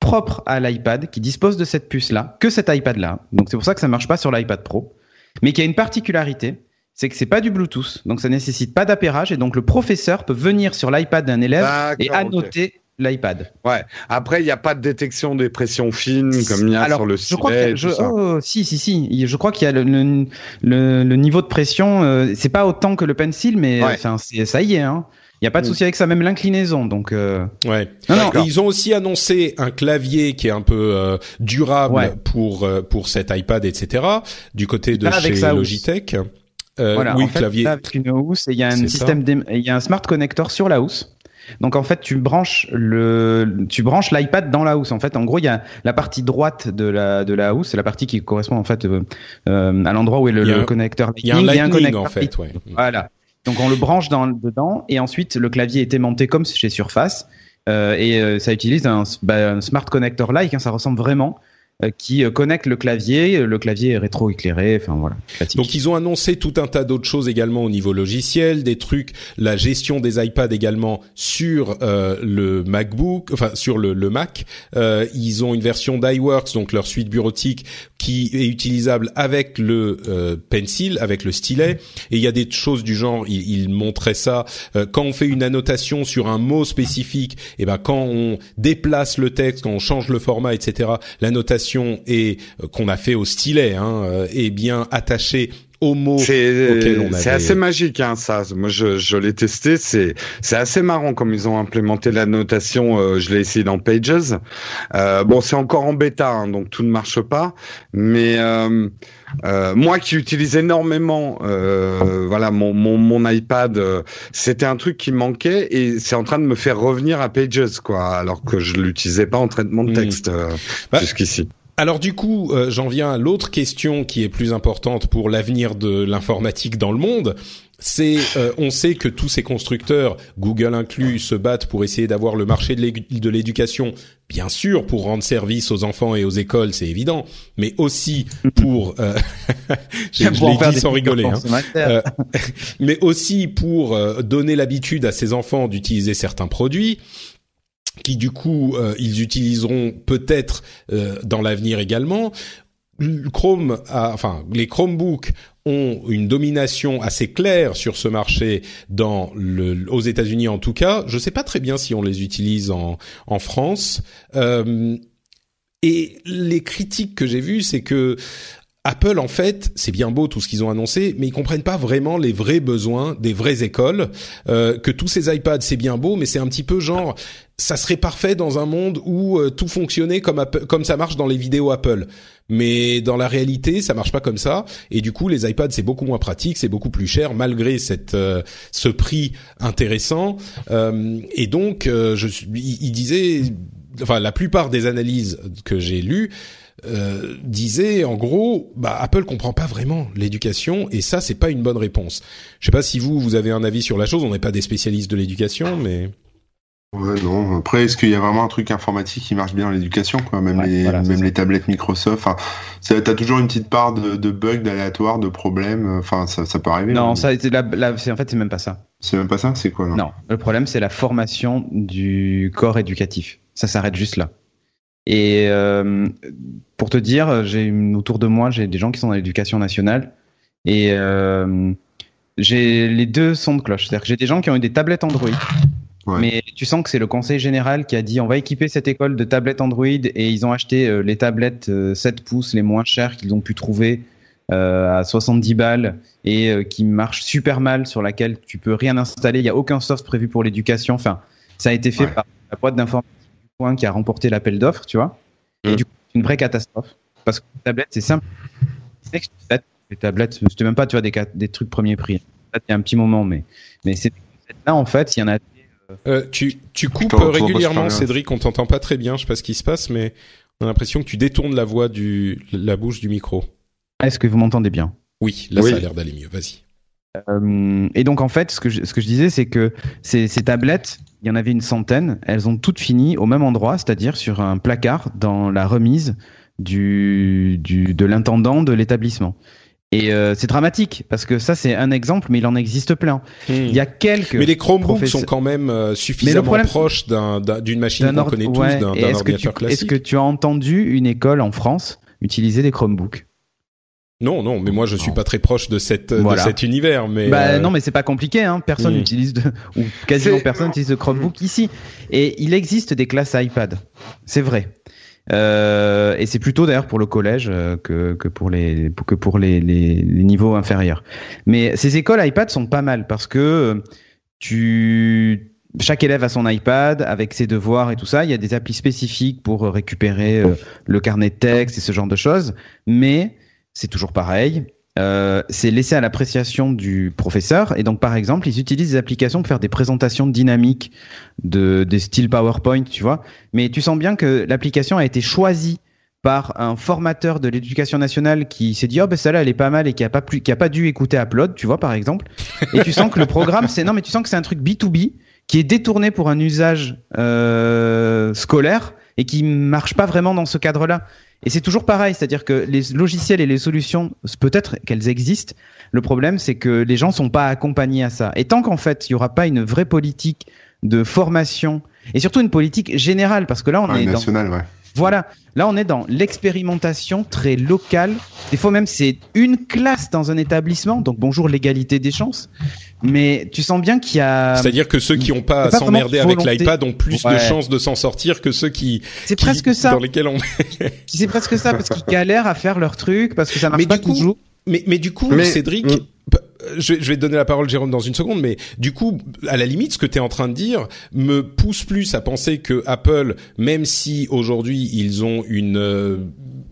propre à l'iPad qui dispose de cette puce là, que cet iPad là. Donc c'est pour ça que ça marche pas sur l'iPad Pro, mais qui a une particularité c'est que c'est pas du Bluetooth, donc ça nécessite pas d'appairage et donc le professeur peut venir sur l'iPad d'un élève et annoter l'iPad. Ouais. Après, il n'y a pas de détection des pressions fines comme il y a sur le je crois je, oh, si, si, si. Je crois qu'il y a le, le, niveau de pression. Euh, c'est pas autant que le pencil, mais ça y est. Hein. Il n'y a pas de mm. souci avec ça, même l'inclinaison. Donc, euh... ouais. Non, ils ont aussi annoncé un clavier qui est un peu euh, durable pour euh, pour cet iPad, etc. Du côté de chez Logitech. Euh, voilà, oui, en fait, clavier. Avec une housse, il y a un système, il y a un smart connector sur la housse. Donc en fait, tu branches le, tu branches l'iPad dans la housse. En fait, en gros, il y a la partie droite de la de la housse, c'est la partie qui correspond en fait euh, euh à l'endroit où est le, connecteur. Il y a un connecteur en fait. Ouais. Voilà. Donc on le branche dans, dedans et ensuite le clavier est aimanté comme chez Surface euh, et euh, ça utilise un, bah, un smart connector like. Hein, ça ressemble vraiment qui euh, connecte le clavier. Le clavier est rétro-éclairé. Enfin voilà. Donc ils ont annoncé tout un tas d'autres choses également au niveau logiciel, des trucs, la gestion des iPads également sur euh, le MacBook, enfin sur le, le Mac. Euh, ils ont une version d'iWorks, donc leur suite bureautique, qui est utilisable avec le euh, pencil, avec le stylet. Et il y a des choses du genre, ils, ils montraient ça quand on fait une annotation sur un mot spécifique. Et eh ben quand on déplace le texte, quand on change le format, etc. La et euh, qu'on a fait au stylet hein, euh, est bien attaché au mot C'est assez magique, hein, ça. Moi, je, je l'ai testé. C'est c'est assez marrant comme ils ont implémenté la notation. Euh, je l'ai essayé dans Pages. Euh, bon, c'est encore en bêta, hein, donc tout ne marche pas. Mais euh, euh moi, qui utilise énormément, voilà, mon mon, mon iPad, c'était un truc qui manquait et c'est en train de me faire revenir à Pages, quoi, alors que je l'utilisais pas en traitement de hmm. texte bah, jusqu'ici. Alors du coup, euh, j'en viens à l'autre question qui est plus importante pour l'avenir de l'informatique dans le monde. C'est, euh, on sait que tous ces constructeurs, Google inclus, se battent pour essayer d'avoir le marché de l'éducation, bien sûr pour rendre service aux enfants et aux écoles, c'est évident, mais aussi pour, euh, je, l'ai dit sans rigoler, hein. mais aussi pour donner l'habitude à ces enfants d'utiliser certains produits qui du coup euh, ils utiliseront peut-être euh, dans l'avenir également. Chrome, enfin les Chromebooks ont une domination assez claire sur ce marché dans le, aux États-Unis en tout cas. Je ne sais pas très bien si on les utilise en, en France. Euh, et les critiques que j'ai vues, c'est que Apple, en fait, c'est bien beau tout ce qu'ils ont annoncé, mais ils comprennent pas vraiment les vrais besoins des vraies écoles. Euh, que tous ces iPads, c'est bien beau, mais c'est un petit peu genre, ça serait parfait dans un monde où euh, tout fonctionnait comme comme ça marche dans les vidéos Apple. Mais dans la réalité, ça marche pas comme ça. Et du coup, les iPads, c'est beaucoup moins pratique, c'est beaucoup plus cher, malgré cette euh, ce prix intéressant. et donc, je, il, il disait, enfin, la plupart des analyses que j'ai lues euh, disait en gros, bah Apple comprend pas vraiment l'éducation et ça c'est pas une bonne réponse. Je sais pas si vous vous avez un avis sur la chose. On n'est pas des spécialistes de l'éducation, mais Ouais, non. Après, est-ce qu'il y a vraiment un truc informatique qui marche bien dans l'éducation, quoi? Même les, même les tablettes Microsoft. Enfin, t'as toujours une petite part de, de bugs, d'aléatoires, de problèmes. Enfin, ça, ça peut arriver. Non, ça, c'est en fait, c'est même pas ça. C'est même pas ça? C'est quoi là Non, le problème, c'est la formation du corps éducatif. Ça s'arrête juste là. Et euh, pour te dire, j'ai autour de moi, j'ai des gens qui sont dans l'éducation nationale et euh, j'ai les deux sons de cloche. C'est-à-dire que j'ai des gens qui ont eu des tablettes Android. Mais tu sens que c'est le conseil général qui a dit on va équiper cette école de tablettes Android et ils ont acheté euh, les tablettes 7 pouces les moins chères qu'ils ont pu trouver à 70 balles et qui marchent super mal sur laquelle tu peux rien installer. Il n'y a aucun soft prévu pour l'éducation. Enfin, ça a été fait par la boîte qui a remporté l'appel d'offres, tu vois. Et mm. du coup, c'est une vraie catastrophe. Parce que les tablettes, c'est simple. Les tablettes, c'était même pas, tu vois, des, des trucs premier prix. Il y a un petit moment, mais, mais c'est là, en fait, il y en a. Euh, euh tu, tu coupes régulièrement, Cédric, on t'entend pas très bien, je sais pas ce qui se passe, mais on a l'impression que tu détournes la voix du, la bouche du micro. Est-ce que vous m'entendez bien? Oui, là ça a l'air d'aller mieux, vas-y. Euh, et donc en fait, ce que je, ce que je disais, c'est que ces, ces tablettes, il y en avait une centaine, elles ont toutes fini au même endroit, c'est-à-dire sur un placard dans la remise du, du de l'intendant de l'établissement. Et euh, c'est dramatique parce que ça c'est un exemple, mais il en existe plein. Hmm. Il y a quelques. Mais les Chromebooks sont quand même euh, suffisamment proches d'une machine qu'on connaît tous, d'un ordinateur classique. Est-ce que tu as entendu une école en France utiliser des Chromebooks? Non, non, mais moi je suis pas très proche de cette de cet univers, mais bah, euh, non, mais c'est pas compliqué, hein. Personne hmm. n'utilise de, ou quasiment personne n'utilise de Chromebook ici. Et il existe des classes iPad, c'est vrai. Euh, et c'est plutôt d'ailleurs pour le collège euh, que, que pour les que pour les, les, les, niveaux inférieurs. Mais ces écoles iPad sont pas mal parce que tu chaque élève a son iPad avec ses devoirs et tout ça. Il y a des applis spécifiques pour récupérer le carnet de texte et ce genre de choses. Mais c'est toujours pareil. Euh, c'est laissé à l'appréciation du professeur. Et donc, par exemple, ils utilisent des applications pour faire des présentations dynamiques de, des styles PowerPoint, tu vois. Mais tu sens bien que l'application a été choisie par un formateur de l'éducation nationale qui s'est dit oh ben celle-là elle est pas mal et qui a pas plus qui a pas dû écouter Upload tu vois par exemple et tu sens que le programme c'est non mais tu sens que c'est un truc B2B qui est détourné pour un usage euh, scolaire et qui marche pas vraiment dans ce cadre-là Et c'est toujours pareil, c'est-à-dire que les logiciels et les solutions, peut-être qu'elles existent. Le problème, c'est que les gens sont pas accompagnés à ça. Et tant qu'en fait, il y aura pas une vraie politique de formation et surtout une politique générale, parce que là, on Ouais, est dans national, ouais. voilà, là on est dans l'expérimentation très locale. Des fois même c'est une classe dans un établissement, donc bonjour l'égalité des chances. Mais tu sens bien qu'il y a. C'est-à-dire que ceux qui n'ont pas à s'emmerder avec l'iPad ont plus de chances de s'en sortir que ceux qui, C'est presque ça. dans lesquels on. C'est presque ça parce qu'ils galèrent à faire leur truc parce que ça marche Mais pas du coup, toujours. Mais, mais du coup, Mais- Cédric, Mm. Je, vais- je vais te donner la parole, Jérôme, dans une seconde, mais du coup, à la limite, ce que tu es en train de dire me pousse plus à penser que Apple, même si aujourd'hui ils ont une euh,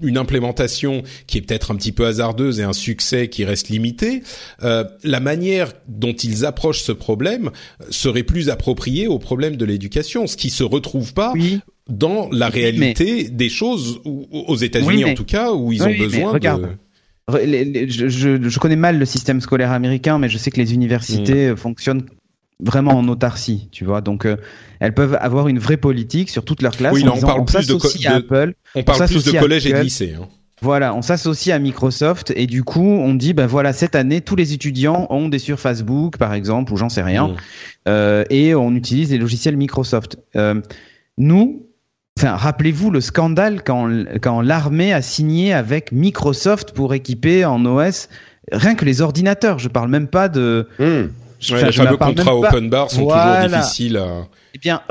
une implémentation qui est peut-être un petit peu hasardeuse et un succès qui reste limité, euh, la manière dont ils approchent ce problème serait plus appropriée au problème de l'éducation, ce qui se retrouve pas Oui. dans la réalité des choses aux États-Unis Oui, mais- en tout cas où ils Oui, ont besoin regarde. de les- les- je, connais mal le système scolaire américain, mais je sais que les universités Mm. euh, fonctionnent vraiment en autarcie, tu vois. Donc euh, elles peuvent avoir une vraie politique sur toute leur classe. Oui, là, on disant, parle plus de à de- Apple. On parle Ça plus de s'associe à collège et de lycée. Hein. Voilà, on s'associe à Microsoft et du coup, on dit, ben voilà, cette année, tous les étudiants ont des sur Facebook, par exemple, ou j'en sais rien, Mm. euh, et on utilise les logiciels Microsoft. Euh, nous, enfin, rappelez-vous le scandale quand, quand l'armée a signé avec Microsoft pour équiper en OS rien que les ordinateurs. Je parle même pas de. Ouais, enfin, les fameux parle même contrats pas- open bar sont Voilà. toujours difficiles. À... Eh bien,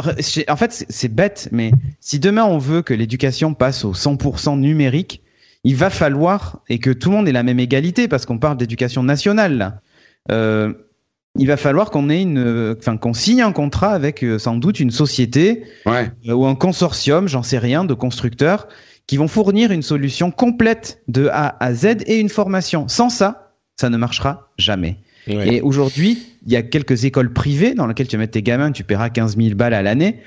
en fait, c'est- c'est bête, mais si demain on veut que l'éducation passe au 100% numérique, il va falloir et que tout le monde ait la même égalité, parce qu'on parle d'éducation nationale. Là. Euh, il va falloir qu'on ait une, euh, enfin qu'on signe un contrat avec euh, sans doute une société Ouais. euh, ou un consortium, j'en sais rien, de constructeurs qui vont fournir une solution complète de A à Z et une formation. Sans ça, ça ne marchera jamais. Ouais. Et aujourd'hui, il y a quelques écoles privées dans lesquelles tu vas mettre tes gamins, tu paieras 15 000 balles à l'année,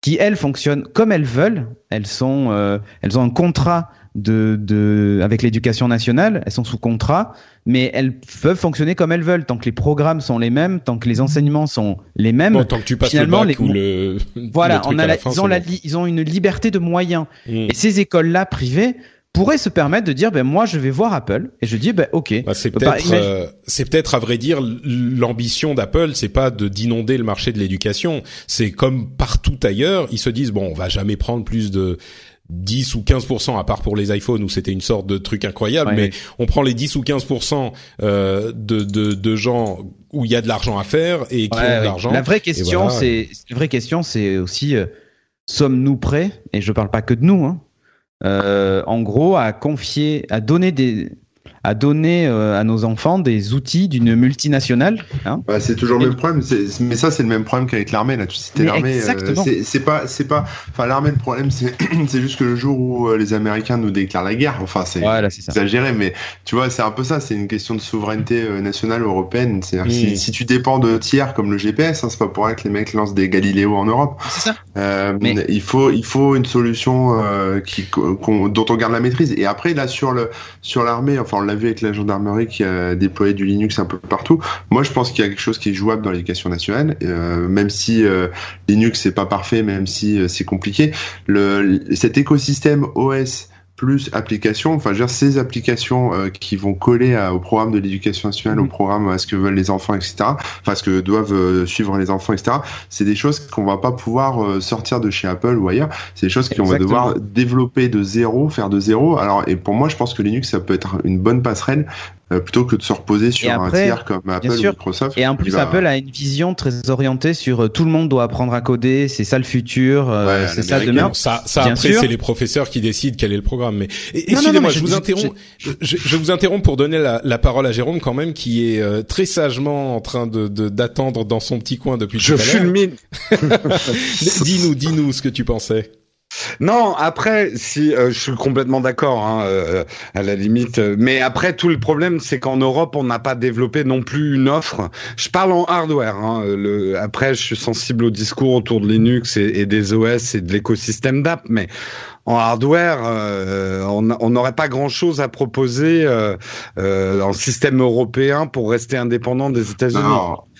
qui elles fonctionnent comme elles veulent. Elles sont, euh, elles ont un contrat de, de avec l'éducation nationale, elles sont sous contrat, mais elles peuvent fonctionner comme elles veulent tant que les programmes sont les mêmes, tant que les enseignements sont les mêmes. Bon, tant que tu passes le finalement, bac les- ou le. voilà, le truc on a la- la fin, ils ont la li- ils ont une liberté de moyens. Mm. Et ces écoles-là privées pourraient se permettre de dire, ben moi je vais voir Apple et je dis, ben ok. Bah, c'est Bah, peut-être, imagine- euh, c'est peut-être à vrai dire l'ambition d'Apple, c'est pas de d'inonder le marché de l'éducation. C'est comme partout ailleurs, ils se disent bon, on va jamais prendre plus de 10 ou 15% à part pour les iPhones où c'était une sorte de truc incroyable, Ouais, mais ouais. on prend les 10 ou 15 euh, de, de de gens où il y a de l'argent à faire et qui Ouais, ont de l'argent. La vraie question, voilà. c'est la vraie question, c'est aussi euh, sommes-nous prêts Et je parle pas que de nous. Hein, euh, en gros, à confier, à donner des, à donner euh, à nos enfants des outils d'une multinationale. Hein Bah, c'est toujours le même problème, mais ça c'est le même problème qu'avec l'armée. Là, tu citais l'armée. euh, exactement. c'est pas, c'est pas. Enfin, l'armée, le problème, c'est, juste que le jour où euh, les Américains nous déclarent la guerre, enfin, c'est Voilà, exagéré, mais tu vois, c'est un peu ça. C'est une question de souveraineté nationale européenne. C'est Mm. si, si tu dépends de tiers comme le GPS, hein, c'est pas pour rien que les mecs lancent des Galiléo en Europe. C'est ça. Euh, Mais- il faut il faut une solution qui dont on garde la maîtrise et après là sur le sur l'armée enfin l'a vu avec la gendarmerie qui a déployé du Linux un peu partout. Moi je pense qu'il y a quelque chose qui est jouable dans l'éducation nationale. Euh, même si euh, Linux c'est pas parfait même si euh, c'est compliqué. Le cet écosystème OS plus applications, enfin, je veux dire, ces applications euh, qui vont coller à- au programme de l'éducation nationale, au Mhm. programme à ce que veulent les enfants, etc. Enfin, ce que doivent euh, suivre les enfants, etc. C'est des choses qu'on va pas pouvoir euh, sortir de chez Apple ou ailleurs. C'est des choses qu'on va devoir développer de zéro, faire de zéro. Alors, et pour moi, je pense que Linux, ça peut être une bonne passerelle euh, plutôt que de se reposer sur après, un tiers comme Apple sûr. ou Microsoft. Et en plus, va- Apple a une vision très orientée sur euh, tout le monde doit apprendre à coder, c'est ça le futur, euh, Ouais, c'est ça demain. Bon, ça, ça Bien après c'est les professeurs qui décident quel est le programme. Mais excusez-moi, je, je- vous je- interromps. Je, je vous interromps pour donner la, la parole à Jérôme quand même, qui est euh, très sagement en train de de- d'attendre dans son petit coin depuis Je tout à l'heure. fulmine. dis-nous, dis-nous ce que tu pensais. Non, après, si euh, je suis complètement d'accord, hein, euh, à la limite. euh, mais après, tout le problème, c'est qu'en Europe, on n'a pas développé non plus une offre. Je parle en hardware. Hein, le, après, je suis sensible au discours autour de Linux et, et des OS et de l'écosystème d'app, mais en hardware, euh, on n'aurait pas grand-chose à proposer euh, euh, en système européen pour rester indépendant des États-Unis.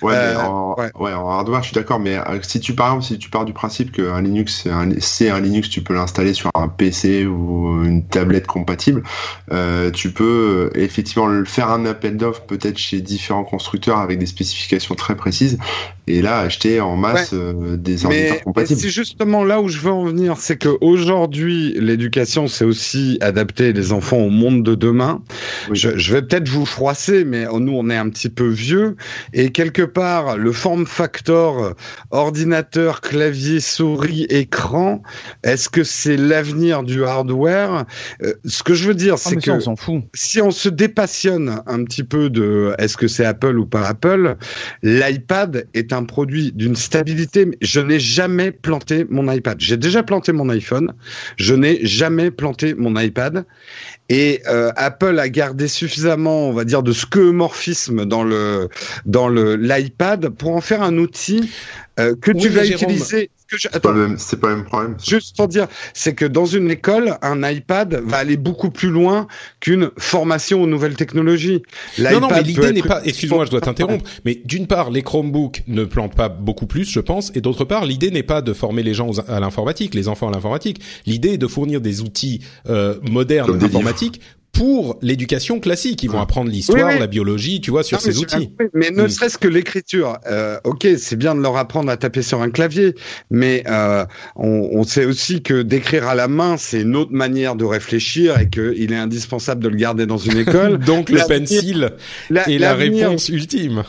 Ouais, euh, en, ouais. en, hardware, je suis d'accord, mais euh, si tu par exemple, si tu pars du principe qu'un Linux, c'est un, un, Linux, tu peux l'installer sur un PC ou une tablette compatible, tu peux effectivement faire un appel d'offres peut-être chez différents constructeurs avec des spécifications très précises, et là acheter en masse des ordinateurs compatibles. C'est justement là où je veux en venir, c'est que aujourd'hui, l'éducation, c'est aussi adapter les enfants au monde de demain. Je, je, vais peut-être vous froisser, mais nous, on est un petit peu vieux, et quelque part le form factor ordinateur, clavier, souris, écran, est-ce que c'est l'avenir du hardware? Euh, Ce que je veux dire, c'est que on s'en fout. si on se dépassionne un petit peu de est-ce que c'est Apple ou pas Apple, l'iPad est un produit d'une stabilité. Je n'ai jamais planté mon iPad. J'ai déjà planté mon iPhone. Je n'ai jamais planté mon iPad. Et euh, Apple a gardé suffisamment, on va dire, de skeuomorphisme dans le dans le l'iPad pour en faire un outil euh, que tu vas utiliser. C'est pas, le même, pas le même problème. Juste pour dire, c'est que dans une école, un iPad va aller beaucoup plus loin qu'une formation aux nouvelles technologies. Non, non, mais l'idée n'est pas. Excuse-moi, je dois t'interrompre. Mais d'une part, les Chromebooks ne plantent pas beaucoup plus, je pense, et d'autre part, l'idée n'est pas de former les gens à l'informatique, les enfants à l'informatique. L'idée est de fournir des outils euh, modernes pour l'éducation classique. Ils vont apprendre l'histoire, la biologie, tu vois, sur ces outils. mais ne mm. serait-ce que l'écriture. Euh, ok, c'est bien de leur apprendre à taper sur un clavier, mais euh, on, on, sait aussi que d'écrire à la main, c'est une autre manière de réfléchir et qu'il est indispensable de le garder dans une école. Donc le pencil est la réponse ultime.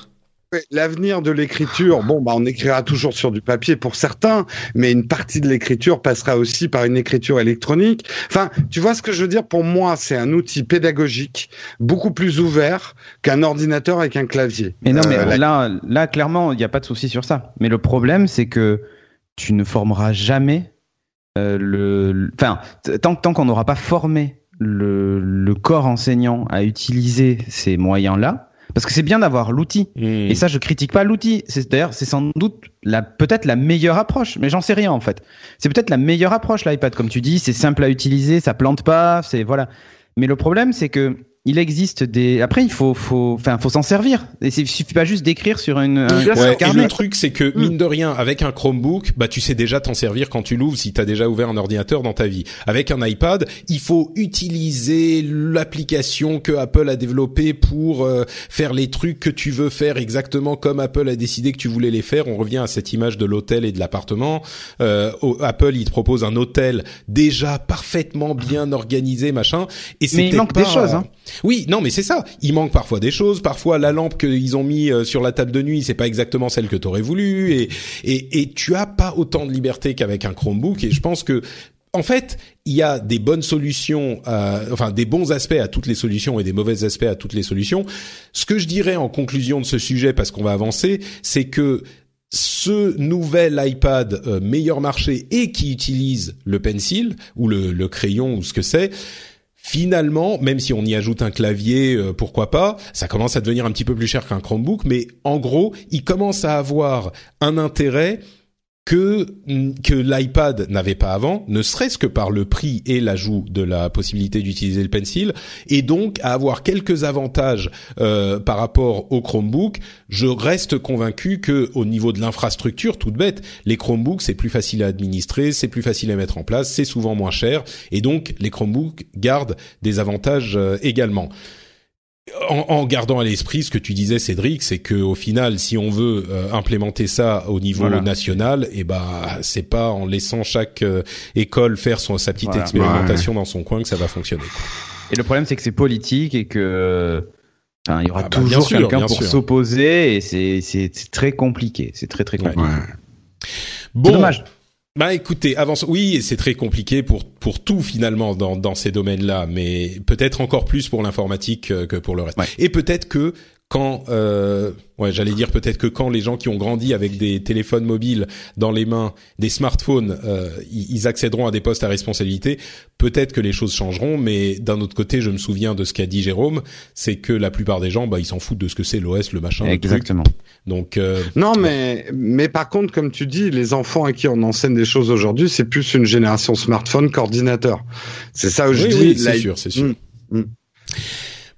L'avenir de l'écriture, bon, bah, on écrira toujours sur du papier pour certains, mais une partie de l'écriture passera aussi par une écriture électronique. Enfin, tu vois ce que je veux dire? Pour moi, c'est un outil pédagogique beaucoup plus ouvert qu'un ordinateur avec un clavier. Mais non, mais euh, là, là, clairement, il n'y a pas de souci sur ça. Mais le problème, c'est que tu ne formeras jamais euh, le, enfin, tant, tant qu'on n'aura pas formé le, le corps enseignant à utiliser ces moyens-là parce que c'est bien d'avoir l'outil. Hmm. Et ça, je critique pas l'outil. C'est d'ailleurs, c'est sans doute la peut-être la meilleure approche, mais j'en sais rien en fait. C'est peut-être la meilleure approche l'iPad, comme tu dis. C'est simple à utiliser, ça plante pas, c'est voilà. Mais le problème, c'est que il existe des. Après, il faut, faut, enfin, faut s'en servir. Et il suffit pas juste d'écrire sur une. Un ouais, et le truc, c'est que mine de rien, avec un Chromebook, bah, tu sais déjà t'en servir quand tu l'ouvres si t'as déjà ouvert un ordinateur dans ta vie. Avec un iPad, il faut utiliser l'application que Apple a développée pour euh, faire les trucs que tu veux faire exactement comme Apple a décidé que tu voulais les faire. On revient à cette image de l'hôtel et de l'appartement. Euh, Apple, il te propose un hôtel déjà parfaitement bien organisé, machin. Et Mais il manque des choses. Hein. Oui, non, mais c'est ça. Il manque parfois des choses. Parfois, la lampe qu'ils ont mis euh, sur la table de nuit, c'est pas exactement celle que t'aurais voulu. Et, et, et tu as pas autant de liberté qu'avec un Chromebook. Et je pense que en fait, il y a des bonnes solutions, enfin des bons aspects à toutes les solutions et des mauvais aspects à toutes les solutions. Ce que je dirais en conclusion de ce sujet, parce qu'on va avancer, c'est que ce nouvel iPad euh, meilleur marché et qui utilise le pencil ou le, le crayon ou ce que c'est, finalement, même si on y ajoute un clavier, euh, pourquoi pas, ça commence à devenir un petit peu plus cher qu'un Chromebook, mais en gros, il commence à avoir un intérêt que que l'iPad n'avait pas avant, ne serait-ce que par le prix et l'ajout de la possibilité d'utiliser le pencil, et donc à avoir quelques avantages euh, par rapport au Chromebook. Je reste convaincu que au niveau de l'infrastructure, toute bête, les Chromebooks c'est plus facile à administrer, c'est plus facile à mettre en place, c'est souvent moins cher, et donc les Chromebooks gardent des avantages euh, également en, en, gardant à l'esprit ce que tu disais, Cédric, c'est que au final, si on veut euh, implémenter ça au niveau national, et eh ben c'est pas en laissant chaque euh, école faire son sa petite expérimentation dans son coin que ça va fonctionner. Et le problème, c'est que c'est politique et que il y aura ah bah, toujours quelqu'un pour s'opposer et c'est c'est très compliqué. C'est très très compliqué. Bon. Dommage. Bah écoutez, avance. Oui, c'est très compliqué pour pour tout finalement dans dans ces domaines-là, mais peut-être encore plus pour l'informatique que pour le reste. Et peut-être que quand, euh, ouais, j'allais dire peut-être que quand les gens qui ont grandi avec des téléphones mobiles dans les mains, des smartphones, euh, ils accéderont à des postes à responsabilité, peut-être que les choses changeront. Mais d'un autre côté, je me souviens de ce qu'a dit Jérôme, c'est que la plupart des gens, bah, ils s'en foutent de ce que c'est l'OS, le machin. Exactement. Donc euh... non, mais mais par contre, comme tu dis, les enfants à qui on enseigne des choses aujourd'hui, c'est plus une génération smartphone qu'ordinateur. C'est ça où je oui, dis. Oui, c'est sûr, c'est sûr. Mm, mm.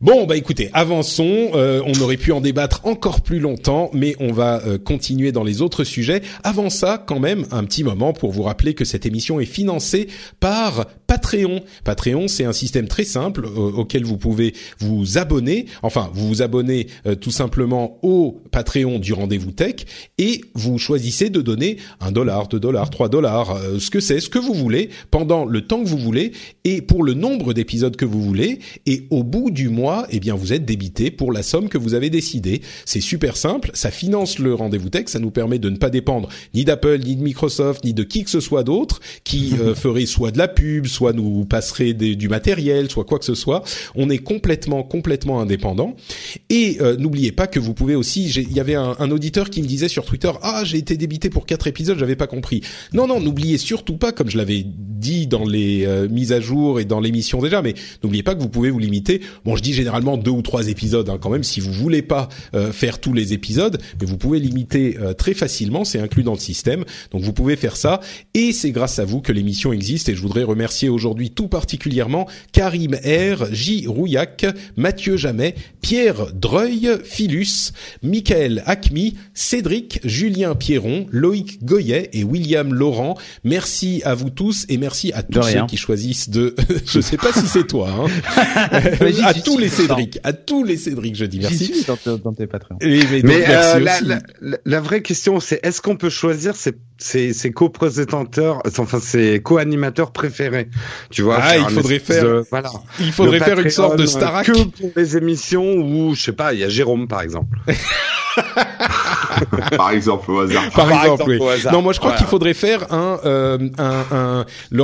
Bon, bah écoutez, avançons. Euh, on aurait pu en débattre encore plus longtemps, mais on va euh, continuer dans les autres sujets. Avant ça, quand même, un petit moment pour vous rappeler que cette émission est financée par Patreon. Patreon, c'est un système très simple euh, auquel vous pouvez vous abonner. Enfin, vous vous abonnez tout simplement au Patreon du Rendez-vous Tech et vous choisissez de donner un dollar, deux dollars, trois dollars, ce que c'est, ce que vous voulez, pendant le temps que vous voulez et pour le nombre d'épisodes que vous voulez. Et au bout du mois eh bien vous êtes débité pour la somme que vous avez décidé. C'est super simple, ça finance le rendez-vous tech, ça nous permet de ne pas dépendre ni d'Apple, ni de Microsoft, ni de qui que ce soit d'autre qui euh, ferait soit de la pub, soit nous passerait du matériel, soit quoi que ce soit. On est complètement complètement indépendant. Et euh, n'oubliez pas que vous pouvez aussi. Il y avait un, auditeur qui me disait sur Twitter ah j'ai été débité pour quatre épisodes, j'avais pas compris. Non non, n'oubliez surtout pas, comme je l'avais dit dans les euh, mises à jour et dans l'émission déjà, mais n'oubliez pas que vous pouvez vous limiter. Bon, je dis généralement deux ou trois épisodes hein, quand même si vous voulez pas euh, faire tous les épisodes, mais vous pouvez limiter très facilement, c'est inclus dans le système. Donc vous pouvez faire ça et c'est grâce à vous que l'émission existe et je voudrais remercier aujourd'hui tout particulièrement Karim R, J Rouillac, Mathieu Jamet, Pierre Dreuil, Philus, Michael Acmi, Cédric, Julien Pierron, Loïc Goyet et William Laurent. Merci à vous tous et merci à tous ceux qui choisissent de je sais pas si c'est toi hein. à tous les Cédric, à tous les Cédric, je dis merci. Dans, dans, tes patrons. mais, mais euh, la, la, la, vraie question, c'est est-ce qu'on peut choisir ses, ses, ses co-présentateurs, enfin ses co-animateurs préférés? Tu vois Ah, il faudrait faire. De, voilà. Il faudrait faire une sorte de Starac. Que pour les émissions où, je sais pas, il y a Jérôme par exemple. par exemple au hasard. Par, par exemple, exemple oui. hasard. Non, moi je crois voilà. qu'il faudrait faire un, euh, un, un le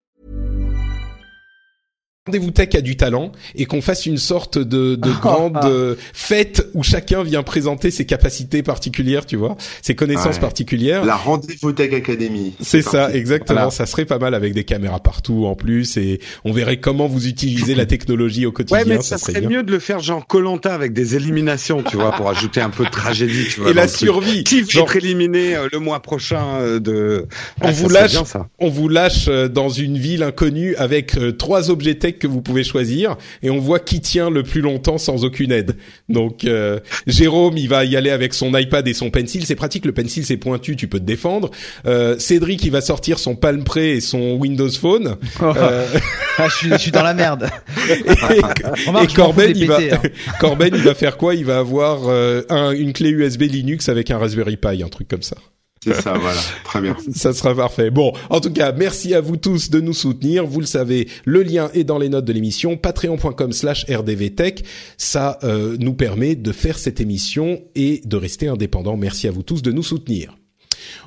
Rendez-vous Tech a du talent et qu'on fasse une sorte de, de grande euh, fête où chacun vient présenter ses capacités particulières, tu vois, ses connaissances ouais. particulières. La Rendez-vous Tech Academy. C'est ça, parti. exactement. Voilà. Ça serait pas mal avec des caméras partout en plus et on verrait comment vous utilisez la technologie au quotidien. Ouais, mais ça, ça serait, mieux de le faire genre Colanta avec des éliminations, tu vois, pour ajouter un peu de tragédie, tu vois. Et la survie. Qui va genre... être éliminé euh, le mois prochain euh, de. On ah, vous lâche, bien, on vous lâche dans une ville inconnue avec euh, trois objets tech que vous pouvez choisir et on voit qui tient le plus longtemps sans aucune aide. Donc euh, Jérôme, il va y aller avec son iPad et son pencil, c'est pratique le pencil c'est pointu, tu peux te défendre. Euh, Cédric, il va sortir son Palm Pre et son Windows Phone. Oh. Euh... ah, je, suis, je suis dans la merde. et, Remarque, et Corben, il va hein. Corben, il va faire quoi? Il va avoir euh, un, une clé USB Linux avec un Raspberry Pi, un truc comme ça. C'est ça, voilà. Très bien. Ça sera parfait. Bon, en tout cas, merci à vous tous de nous soutenir. Vous le savez, le lien est dans les notes de l'émission, patreon.com slash rdvtech. Ça euh, nous permet de faire cette émission et de rester indépendant. Merci à vous tous de nous soutenir.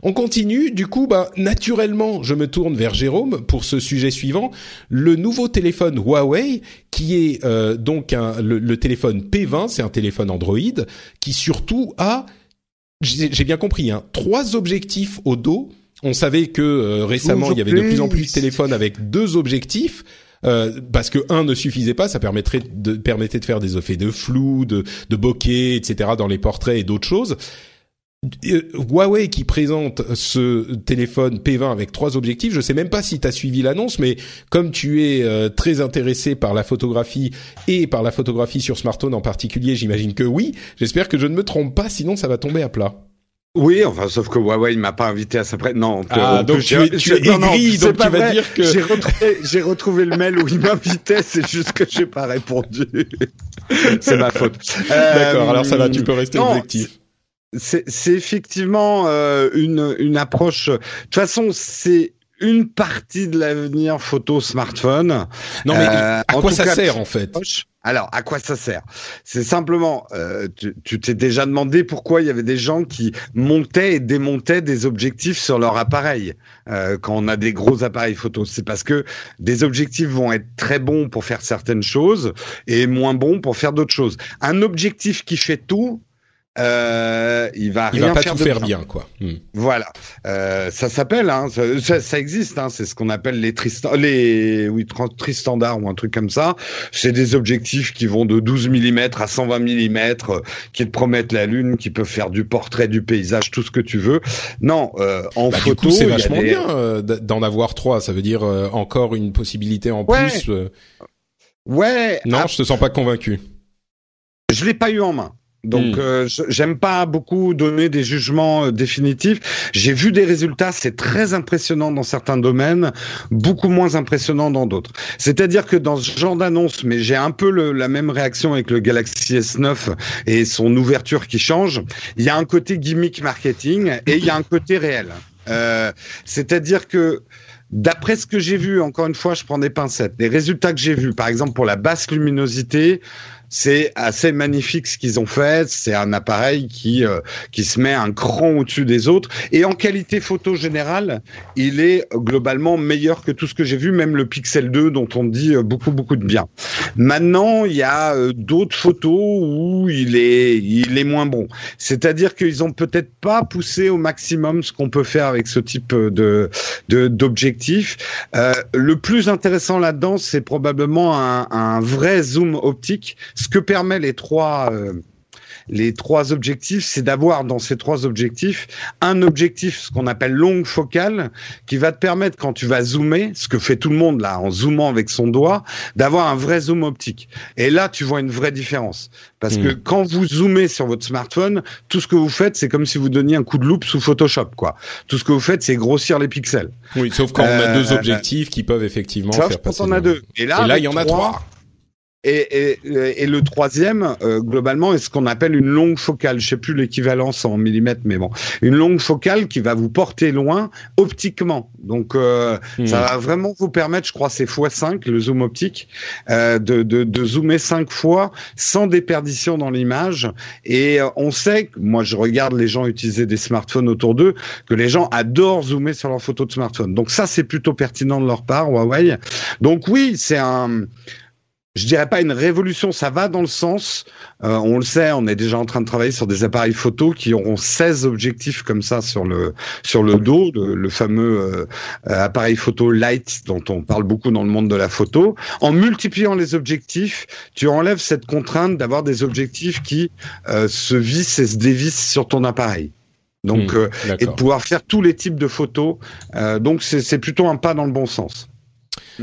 On continue, du coup, bah, naturellement, je me tourne vers Jérôme pour ce sujet suivant. Le nouveau téléphone Huawei, qui est euh, donc le téléphone P20, c'est un téléphone Android, qui surtout a j'ai bien compris, hein, trois objectifs au dos. On savait que euh, récemment il y avait de plus en plus de téléphones avec deux objectifs. Euh, parce que un ne suffisait pas, ça permettrait de permettait de faire des effets de flou, de, de bokeh, etc. dans les portraits et d'autres choses. Euh, Huawei qui présente ce téléphone P20 avec trois objectifs. Je sais même pas si tu as suivi l'annonce, mais comme tu es euh, très intéressé par la photographie et par la photographie sur smartphone en particulier, j'imagine que oui. J'espère que je ne me trompe pas, sinon ça va tomber à plat. Oui, enfin, sauf que Huawei m'a pas invité à sa presse. Non, ah, donc tu es, tu es aigri, donc tu vas dire que j'ai retrouvé, j'ai retrouvé le mail où il m'invitait, c'est juste que j'ai pas répondu. c'est ma faute. D'accord, alors ça va, tu peux rester non, objectif. C'est effectivement euh, une une approche. De toute façon, c'est une partie de l'avenir photo smartphone. Non mais euh, à quoi ça sert en fait alors, à quoi ça sert? C'est simplement, euh, tu t'es déjà demandé pourquoi il y avait des gens qui montaient et démontaient des objectifs sur leur appareil euh, quand on a des gros appareils photo. C'est parce que des objectifs vont être très bons pour faire certaines choses et moins bons pour faire d'autres choses. Un objectif qui fait tout, euh, il va il rien va pas faire tout faire bien. bien quoi. Hmm. Voilà, euh, ça s'appelle, hein, ça, ça, existe, hein, c'est ce qu'on appelle les les oui tristandards ou un truc comme ça. C'est des objectifs qui vont de 12 mm à 120 mm, qui te promettent la lune, qui peuvent faire du portrait, du paysage, tout ce que tu veux. Non, euh, en bah, photo, c'est vachement bien euh, d'en avoir trois. Ça veut dire euh, encore une possibilité en ouais. plus. euh. Ouais. Non, ah, je te sens pas convaincu. je l'ai pas eu en main. Donc Hmm. euh, j'aime pas beaucoup donner des jugements euh, définitifs. J'ai vu des résultats, c'est très impressionnant dans certains domaines, beaucoup moins impressionnant dans d'autres. C'est-à-dire que dans ce genre d'annonce, mais j'ai un peu le- la même réaction avec le Galaxy S9 et son ouverture qui change. Il y a un côté gimmick marketing et il y a un côté réel. Euh, C'est-à-dire que D'après ce que j'ai vu, encore une fois, je prends des pincettes. Les résultats que j'ai vus, par exemple pour la basse luminosité, c'est assez magnifique ce qu'ils ont fait. C'est un appareil qui euh, qui se met un cran au-dessus des autres. Et en qualité photo générale, il est globalement meilleur que tout ce que j'ai vu, même le Pixel 2 dont on dit euh, beaucoup beaucoup de bien. Maintenant, il y a euh, d'autres photos où il est il est moins bon. C'est-à-dire qu'ils ont peut-être pas poussé au maximum ce qu'on peut faire avec ce type de de d'objectif. Euh, le plus intéressant là-dedans, c'est probablement un, un vrai zoom optique. Ce que permet les trois euh, les trois objectifs, c'est d'avoir dans ces trois objectifs un objectif, ce qu'on appelle longue focale, qui va te permettre quand tu vas zoomer, ce que fait tout le monde là en zoomant avec son doigt, d'avoir un vrai zoom optique. Et là, tu vois une vraie différence. Parce que quand vous zoomez sur votre smartphone, tout ce que vous faites, c'est comme si vous donniez un coup de loupe sous Photoshop, quoi. Tout ce que vous faites, c'est grossir les pixels. Oui, sauf quand on a Euh, deux objectifs qui peuvent effectivement Sauf faire quand passer. on a deux. Et là, Et là, avec il y en a trois. Et, et, et le troisième, euh, globalement, est ce qu'on appelle une longue focale. Je sais plus l'équivalence en millimètres, mais bon, une longue focale qui va vous porter loin optiquement. Donc, euh, Hmm. ça va vraiment vous permettre, je crois, c'est x5 le zoom optique, euh, de, de, de zoomer cinq fois sans déperdition dans l'image. Et euh, on sait, moi, je regarde les gens utiliser des smartphones autour d'eux, que les gens adorent zoomer sur leurs photos de smartphone. Donc ça, c'est plutôt pertinent de leur part, Huawei. Donc oui, c'est un je dirais pas une révolution, ça va dans le sens, euh, on le sait, on est déjà en train de travailler sur des appareils photo qui auront 16 objectifs comme ça sur le sur le dos, le, le fameux euh, euh, appareil photo light dont on parle beaucoup dans le monde de la photo. En multipliant les objectifs, tu enlèves cette contrainte d'avoir des objectifs qui euh, se vissent et se dévissent sur ton appareil. Donc, euh, et de pouvoir faire tous les types de photos. Euh, donc, c'est plutôt un pas dans le bon sens.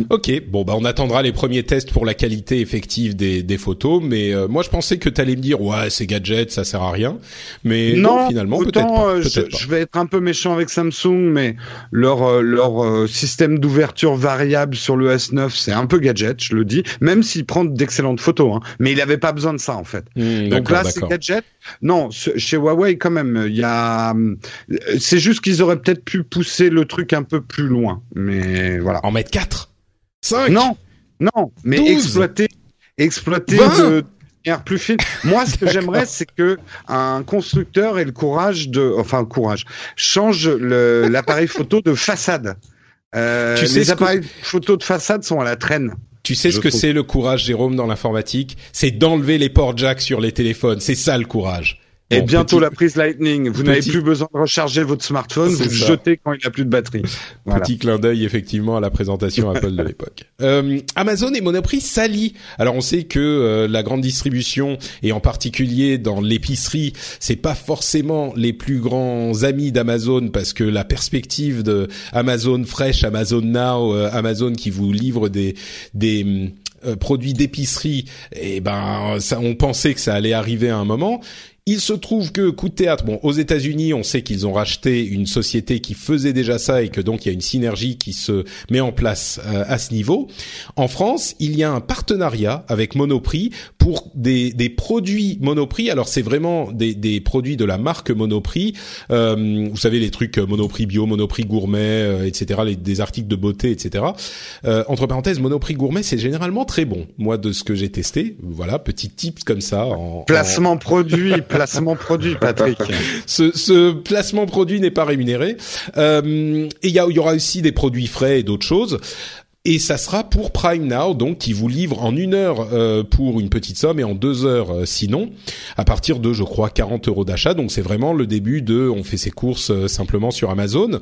Ok, bon bah on attendra les premiers tests pour la qualité effective des, des photos, mais euh, moi je pensais que t'allais me dire ouais c'est gadget, ça sert à rien, mais non, finalement peut-être euh, peut-être je, vais être un peu méchant avec Samsung, mais leur euh, leur euh, système d'ouverture variable sur le S9, c'est un peu gadget, je le dis, même s'il prend d'excellentes photos, hein, mais il n'avait pas besoin de ça en fait. Hmm, Donc là, c'est gadget. Non, chez Huawei quand même, il y a. euh, C'est juste qu'ils auraient peut-être pu pousser le truc un peu plus loin, mais voilà. En mettre 4 5 Non, non, mais 12, exploiter, exploiter 20. de manière plus fine. Moi, ce que j'aimerais, c'est que un constructeur ait le courage de, enfin, le courage, change l'appareil photo de façade. Euh, Tu sais les appareils photo de façade sont à la traîne. Tu sais ce que c'est le courage, Jérôme, dans l'informatique? C'est d'enlever les ports jack sur les téléphones. C'est ça le courage. Et Bon, bientôt petit- la prise Lightning. Vous n'avez plus besoin de recharger votre smartphone, vous le jetez quand il a plus de batterie. Voilà. Petit clin d'œil effectivement à la présentation Apple de l'époque. Euh, Amazon et Monoprix s'allient. Alors on sait que euh, la grande distribution et en particulier dans l'épicerie, c'est pas forcément les plus grands amis d'Amazon parce que la perspective de Amazon Fresh, Amazon Now, euh, Amazon qui vous livre des des euh, produits d'épicerie, et ben ça, on pensait que ça allait arriver à un moment. Il se trouve que coup de théâtre, bon, aux États-Unis, on sait qu'ils ont racheté une société qui faisait déjà ça et que donc il y a une synergie qui se met en place euh, à ce niveau. En France, il y a un partenariat avec Monoprix pour des, des produits Monoprix. Alors c'est vraiment des, des produits de la marque Monoprix. Euh, vous savez les trucs Monoprix bio, Monoprix gourmet, euh, etc. Les, des articles de beauté, etc. Euh, entre parenthèses, Monoprix gourmet, c'est généralement très bon. Moi, de ce que j'ai testé, voilà, petit tips comme ça. En, en- Placement produit, placement produit, Patrick. ce, ce placement produit n'est pas rémunéré. Euh, et il y, a- y aura aussi des produits frais et d'autres choses. Et ça sera pour Prime Now, donc qui vous livre en une heure euh, pour une petite somme et en deux heures euh, sinon, à partir de, je crois, 40 euros d'achat. Donc c'est vraiment le début de, on fait ses courses euh, simplement sur Amazon.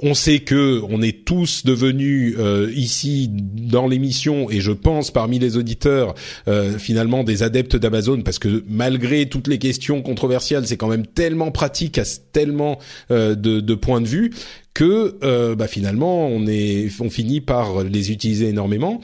On sait que on est tous devenus euh, ici dans l'émission et je pense parmi les auditeurs euh, finalement des adeptes d'Amazon parce que malgré toutes les questions controversiales, c'est quand même tellement pratique à tellement euh, de, de points de vue que euh, bah, finalement on est on finit par les utiliser énormément.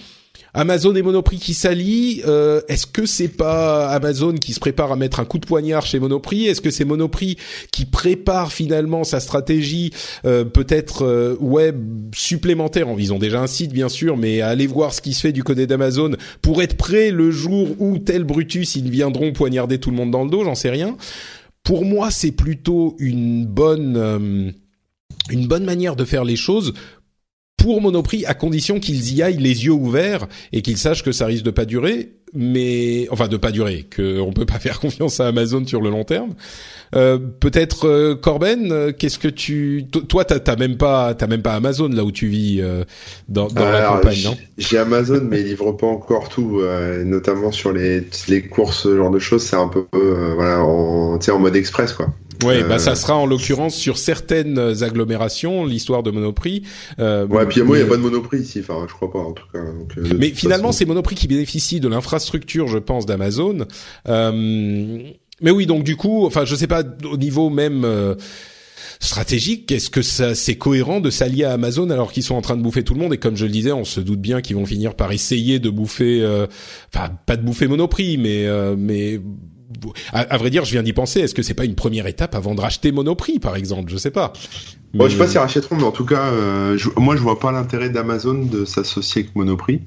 Amazon et Monoprix qui s'allient, euh, est-ce que c'est pas Amazon qui se prépare à mettre un coup de poignard chez Monoprix? Est-ce que c'est Monoprix qui prépare finalement sa stratégie euh, peut-être euh, web supplémentaire? Ils ont déjà un site bien sûr, mais aller voir ce qui se fait du côté d'Amazon pour être prêt le jour où tel Brutus ils viendront poignarder tout le monde dans le dos, j'en sais rien. Pour moi, c'est plutôt une bonne euh, une bonne manière de faire les choses pour Monoprix à condition qu'ils y aillent les yeux ouverts et qu'ils sachent que ça risque de pas durer mais enfin de pas durer que on peut pas faire confiance à Amazon sur le long terme euh, peut-être euh, Corben euh, qu'est-ce que tu to- toi t'as t'as même pas t'as même pas Amazon là où tu vis euh, dans, dans la campagne j- non? J'ai Amazon, mais ils livrent pas encore tout, euh, notamment sur les, les courses, ce genre de choses. C'est un peu, euh, voilà, en, tu sais, en mode express, quoi. Ouais, bah ça sera en l'occurrence sur certaines agglomérations l'histoire de Monoprix. Euh, Ouais, puis moi, il y a pas de Monoprix ici. Enfin, je crois pas, en tout cas. Donc, Mais finalement, façon. c'est Monoprix qui bénéficie de l'infrastructure, je pense, d'Amazon. Euh, mais oui, donc du coup, enfin, je sais pas au niveau même euh, stratégique, est-ce que ça c'est cohérent de s'allier à Amazon alors qu'ils sont en train de bouffer tout le monde? Et comme je le disais, on se doute bien qu'ils vont finir par essayer de bouffer, euh, enfin, pas de bouffer Monoprix, mais euh, mais à, à vrai dire, je viens d'y penser. Est-ce que c'est pas une première étape avant de racheter Monoprix, par exemple? Je sais pas. Bon, je sais pas Mais- s'ils rachèteront, mais en tout cas, euh, je- moi, je vois pas l'intérêt d'Amazon de s'associer avec Monoprix.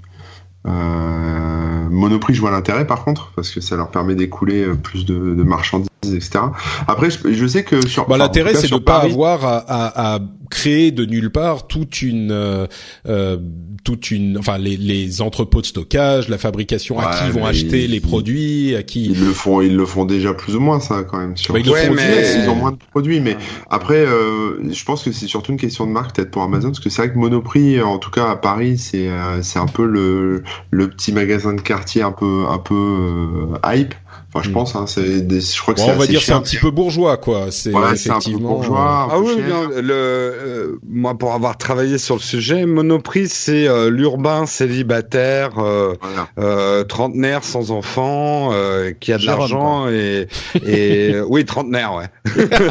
Euh, Monoprix, je vois l'intérêt par contre, parce que ça leur permet d'écouler euh, plus de, de marchandises, etc. Après, je, je sais que sur. Bah, l'intérêt, c'est de pas Paris- avoir à, à, à créer de nulle part toute une, euh, euh, toute une, enfin les, les entrepôts de stockage, la fabrication, à qui ils vont acheter ils- les produits, à qui. Ils le font, ils le font déjà plus ou moins ça quand même. Sur... Bah, ils le Ouais, font mais- aussi, Ils ont moins de produits, mais après, euh, je pense que c'est surtout une question de marque peut-être pour Amazon, parce que c'est vrai que Monoprix, en tout cas à Paris, c'est euh, c'est un peu le le petit magasin de quartier un peu un peu euh, hype. Enfin, je Mm. pense, hein, c'est des- je crois que Bon, c'est on va assez dire c'est un petit peu bourgeois, quoi. C'est Ouais, c'est un peu effectivement. bourgeois, un Ah peu oui, le, euh, moi pour avoir travaillé sur le sujet, Monoprix c'est euh, l'urbain célibataire, euh, Voilà. euh, trentenaire sans enfant, euh, qui a de Jérôme, l'argent et, et euh, oui trentenaire ouais.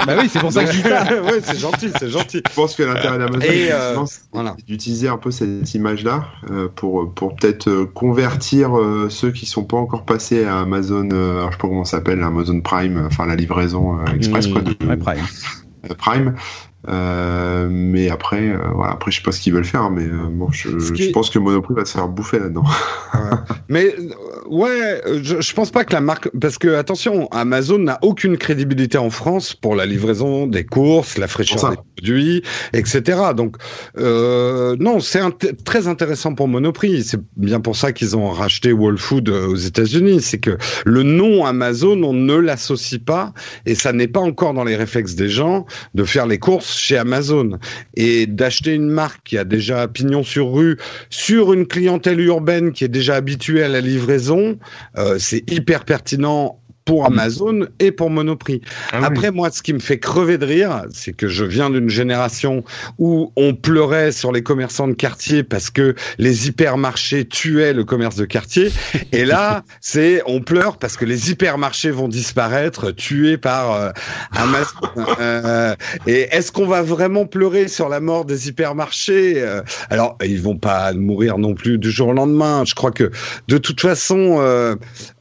bah oui, c'est pour ça que je dis ça. ouais c'est gentil, c'est gentil. Je pense que l'intérêt d'Amazon, Et, euh, effectivement, c'est voilà. d'utiliser un peu cette image-là euh, pour pour peut-être euh, convertir euh, ceux qui sont pas encore passés à Amazon, euh, alors je sais pas comment ça s'appelle, Amazon Prime, enfin la livraison euh, express Mm. quoi, de, Ouais, Prime. euh, Prime. Euh, mais après, euh, voilà, après je sais pas ce qu'ils veulent faire, mais euh, bon, je, qui pense que Monoprix va se faire bouffer là-dedans. Mais euh, ouais, je, je pense pas que la marque, parce que attention, Amazon n'a aucune crédibilité en France pour la livraison des courses, la fraîcheur des produits, etc. Donc euh, non, c'est int- très intéressant pour Monoprix. C'est bien pour ça qu'ils ont racheté Whole Food aux États-Unis. C'est que le nom Amazon, on ne l'associe pas, et ça n'est pas encore dans les réflexes des gens de faire les courses chez Amazon et d'acheter une marque qui a déjà pignon sur rue sur une clientèle urbaine qui est déjà habituée à la livraison, euh, c'est hyper pertinent pour Amazon et pour Monoprix. Ah oui. Après, moi, ce qui me fait crever de rire, c'est que je viens d'une génération où on pleurait sur les commerçants de quartier parce que les hypermarchés tuaient le commerce de quartier. Et là, c'est on pleure parce que les hypermarchés vont disparaître, tués par euh, Amazon. Euh, et est-ce qu'on va vraiment pleurer sur la mort des hypermarchés Euh, Alors, ils vont pas mourir non plus du jour au lendemain. Je crois que de toute façon, euh,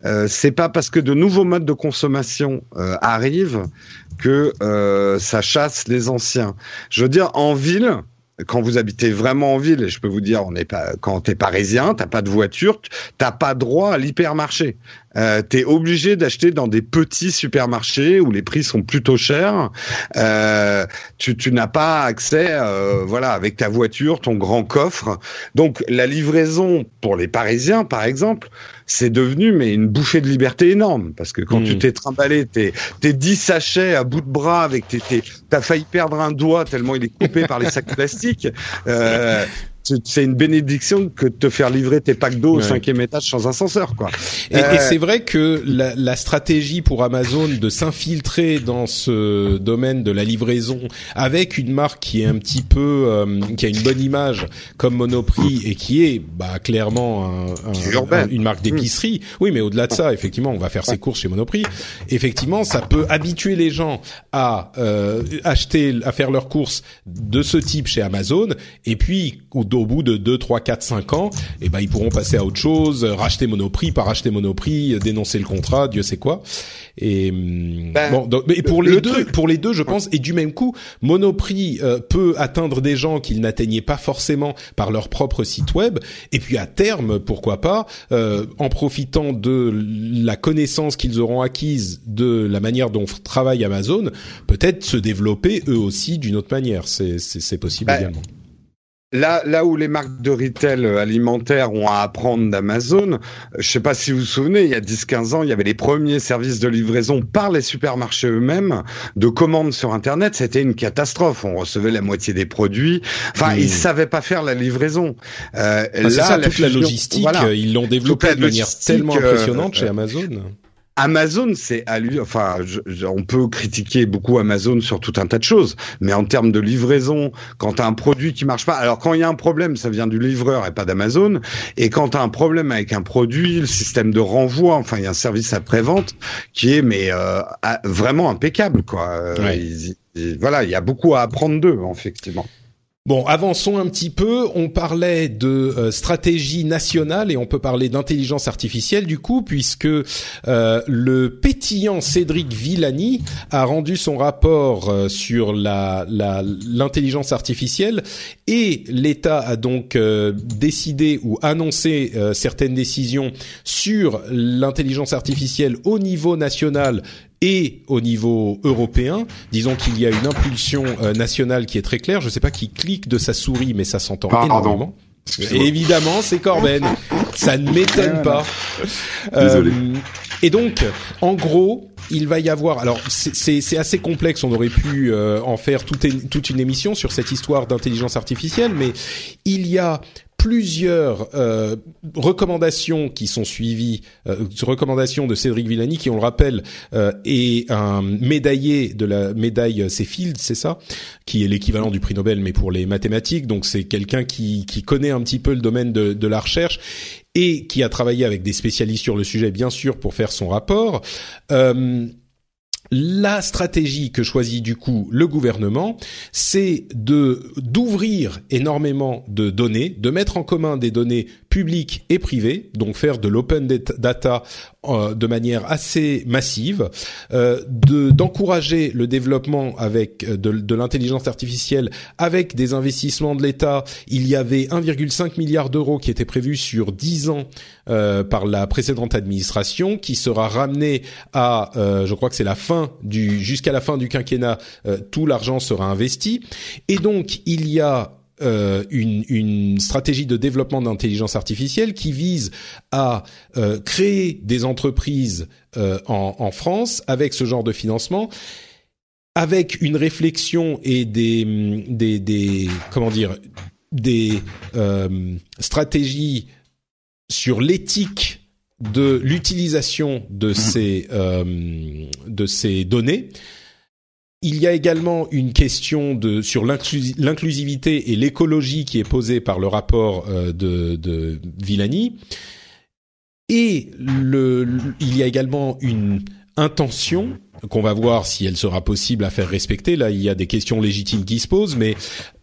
euh, c'est pas parce que de nouveaux modes de consommation euh, arrivent que euh, ça chasse les anciens. Je veux dire, en ville, quand vous habitez vraiment en ville, et je peux vous dire, on n'est pas, quand t'es parisien, t'as pas de voiture, t'as pas droit à l'hypermarché. Euh, t'es obligé d'acheter dans des petits supermarchés où les prix sont plutôt chers. Euh, tu, tu n'as pas accès, euh, voilà, avec ta voiture, ton grand coffre. Donc la livraison pour les Parisiens, par exemple, c'est devenu mais une bouffée de liberté énorme parce que quand Mm. tu t'es trimballé tes tes 10 sachets à bout de bras avec tes, tes t'as failli perdre un doigt tellement il est coupé par les sacs plastiques euh, c'est une bénédiction que de te faire livrer tes packs d'eau au cinquième étage sans ascenseur quoi Et, Euh, et c'est vrai que la, la stratégie pour Amazon de s'infiltrer dans ce domaine de la livraison avec une marque qui est un petit peu, euh, qui a une bonne image comme Monoprix et qui est bah, clairement un- une marque d'épicerie. Oui, mais au-delà de ça, effectivement, on va faire ses courses chez Monoprix. Effectivement, ça peut habituer les gens à euh, acheter, à faire leurs courses de ce type chez Amazon. Et puis, au bout de 2, 3, 4, 5 ans, eh ben, ils pourront passer à autre chose, euh, racheter Monoprix, pas racheter Monoprix, euh, dénoncer le contrat, Dieu sait quoi. Et hum, Ben, bon, donc, mais pour le- les le deux, truc- pour les deux, je pense, et du même coup, Monoprix euh, peut atteindre des gens qu'ils n'atteignaient pas forcément par leur propre site web. Et puis à terme, pourquoi pas, euh, en profitant de la connaissance qu'ils auront acquise de la manière dont travaille Amazon, peut-être se développer eux aussi d'une autre manière. C'est possible Ben, également. Là, là où les marques de retail euh, alimentaire ont à apprendre d'Amazon, euh, je sais pas si vous vous souvenez, il y a 10-15 ans, il y avait les premiers services de livraison par les supermarchés eux-mêmes de commandes sur Internet. C'était une catastrophe. On recevait la moitié des produits. Enfin, Mmh. ils savaient pas faire la livraison. Euh, Enfin, là, ça, toute la logistique, voilà. euh, ils l'ont développée de manière tellement euh, impressionnante chez Amazon. Amazon, c'est à lui. Enfin, je- je- on peut critiquer beaucoup Amazon sur tout un tas de choses, mais en termes de livraison, quand tu as un produit qui marche pas, alors quand il y a un problème, ça vient du livreur et pas d'Amazon. Et quand tu as un problème avec un produit, le système de renvoi, enfin, il y a un service après-vente qui est mais euh, vraiment impeccable, quoi. Euh, Ouais. voilà, il y a beaucoup à apprendre d'eux, effectivement. Bon, avançons un petit peu. On parlait de euh, stratégie nationale et on peut parler d'intelligence artificielle du coup, puisque euh, le pétillant Cédric Villani a rendu son rapport euh, sur l'intelligence artificielle et l'État a donc décidé ou annoncé certaines décisions sur l'intelligence artificielle au niveau national et au niveau européen, disons qu'il y a une impulsion euh, nationale qui est très claire. Je ne sais pas qui clique de sa souris, mais ça s'entend Pardon. énormément. Évidemment, c'est Corben. Ça ne m'étonne pas. Désolé. Euh, et donc, en gros, il va y avoir. Alors, c'est- assez complexe. On aurait pu euh, en faire toute une émission sur cette histoire d'intelligence artificielle, mais il y a plusieurs euh, recommandations qui sont suivies, euh, recommandations de Cédric Villani, qui, on le rappelle, euh, est un médaillé de la médaille Céfield, c'est ça, qui est l'équivalent du prix Nobel, mais pour les mathématiques. Donc, c'est quelqu'un qui, qui connaît un petit peu le domaine de, de la recherche et qui a travaillé avec des spécialistes sur le sujet, bien sûr, pour faire son rapport. Euh, la stratégie que choisit du coup le gouvernement, c'est d'ouvrir énormément de données, de mettre en commun des données publiques et privées, donc faire de l'open data euh, de manière assez massive, euh, de d'encourager le développement avec euh, de, l'intelligence artificielle avec des investissements de l'État. Il y avait 1,5 milliard d'euros qui étaient prévus sur 10 ans par la précédente administration, qui sera ramené à, je crois que c'est la fin du jusqu'à la fin du quinquennat, tout l'argent sera investi. Et donc il y a euh, une, une, stratégie de développement d'intelligence artificielle qui vise à euh, créer des entreprises euh, en, en, France avec ce genre de financement, avec une réflexion et des, des, des comment dire des euh, stratégies sur l'éthique de l'utilisation de Mhm. ces euh, de ces données. Il y a également une question de sur l'inclusi- l'inclusivité et l'écologie qui est posée par le rapport euh, de, de Villani. Et le, il y a également une intention qu'on va voir si elle sera possible à faire respecter. Là, il y a des questions légitimes qui se posent, mais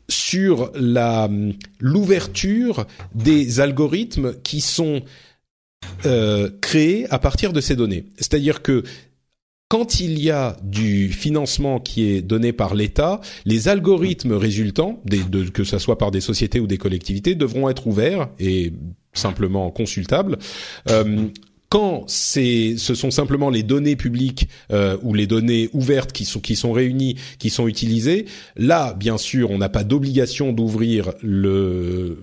sur la l'ouverture des algorithmes qui sont euh, créés à partir de ces données. C'est-à-dire que quand il y a du financement qui est donné par l'État, les algorithmes résultants, que ce soit par des sociétés ou des collectivités, devront être ouverts et simplement consultables. Euh, quand c'est, ce sont simplement les données publiques euh, ou les données ouvertes qui sont qui sont réunies, qui sont utilisées, là, bien sûr, on n'a pas d'obligation d'ouvrir euh,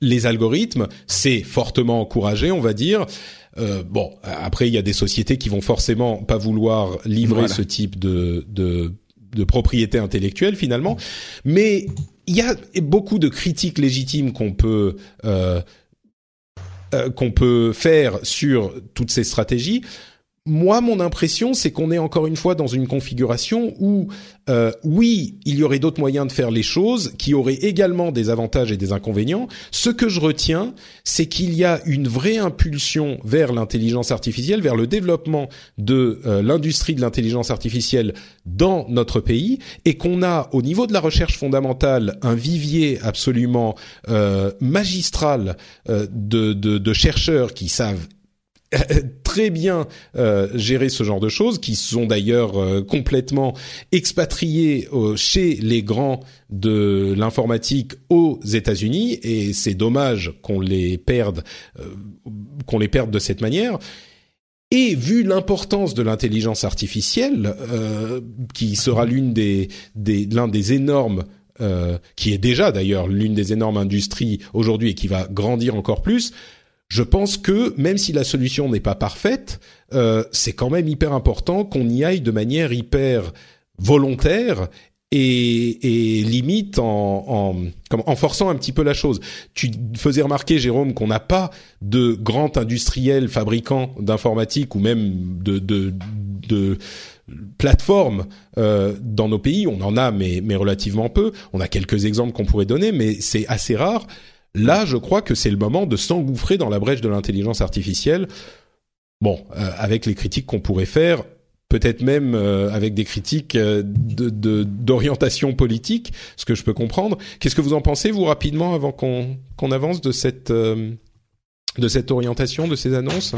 les algorithmes, c'est fortement encouragé, on va dire. Euh, bon, après, il y a des sociétés qui vont forcément pas vouloir livrer Voilà. ce type de, de, de propriété intellectuelle finalement, mais il y a beaucoup de critiques légitimes qu'on peut euh, euh, qu'on peut faire sur toutes ces stratégies. Moi, mon impression, c'est qu'on est encore une fois dans une configuration où, euh, oui, il y aurait d'autres moyens de faire les choses qui auraient également des avantages et des inconvénients. Ce que je retiens, c'est qu'il y a une vraie impulsion vers l'intelligence artificielle, vers le développement de euh, l'industrie de l'intelligence artificielle dans notre pays, et qu'on a, au niveau de la recherche fondamentale, un vivier absolument euh, magistral de, de, de chercheurs qui savent très bien euh, gérer ce genre de choses, qui sont d'ailleurs euh, complètement expatriés euh, chez les grands de l'informatique aux États-Unis, et c'est dommage qu'on les perde, euh, qu'on les perde de cette manière. Et vu l'importance de l'intelligence artificielle, euh, qui sera l'une des, des l'un des énormes qui est déjà d'ailleurs l'une des énormes industries aujourd'hui et qui va grandir encore plus, je pense que même si la solution n'est pas parfaite, euh, c'est quand même hyper important qu'on y aille de manière hyper volontaire et, limite en, forçant un petit peu la chose. Tu faisais remarquer, Jérôme, qu'on n'a pas de grand industriel fabricant d'informatique ou même de, de, plateformes euh, dans nos pays. On en a, mais relativement peu. On a quelques exemples qu'on pourrait donner, mais c'est assez rare. Là, je crois que c'est le moment de s'engouffrer dans la brèche de l'intelligence artificielle. Bon, euh, avec les critiques qu'on pourrait faire, peut-être même euh, avec des critiques euh, d'orientation politique, ce que je peux comprendre. Qu'est-ce que vous en pensez, vous, rapidement, avant qu'on avance de cette orientation, de ces annonces?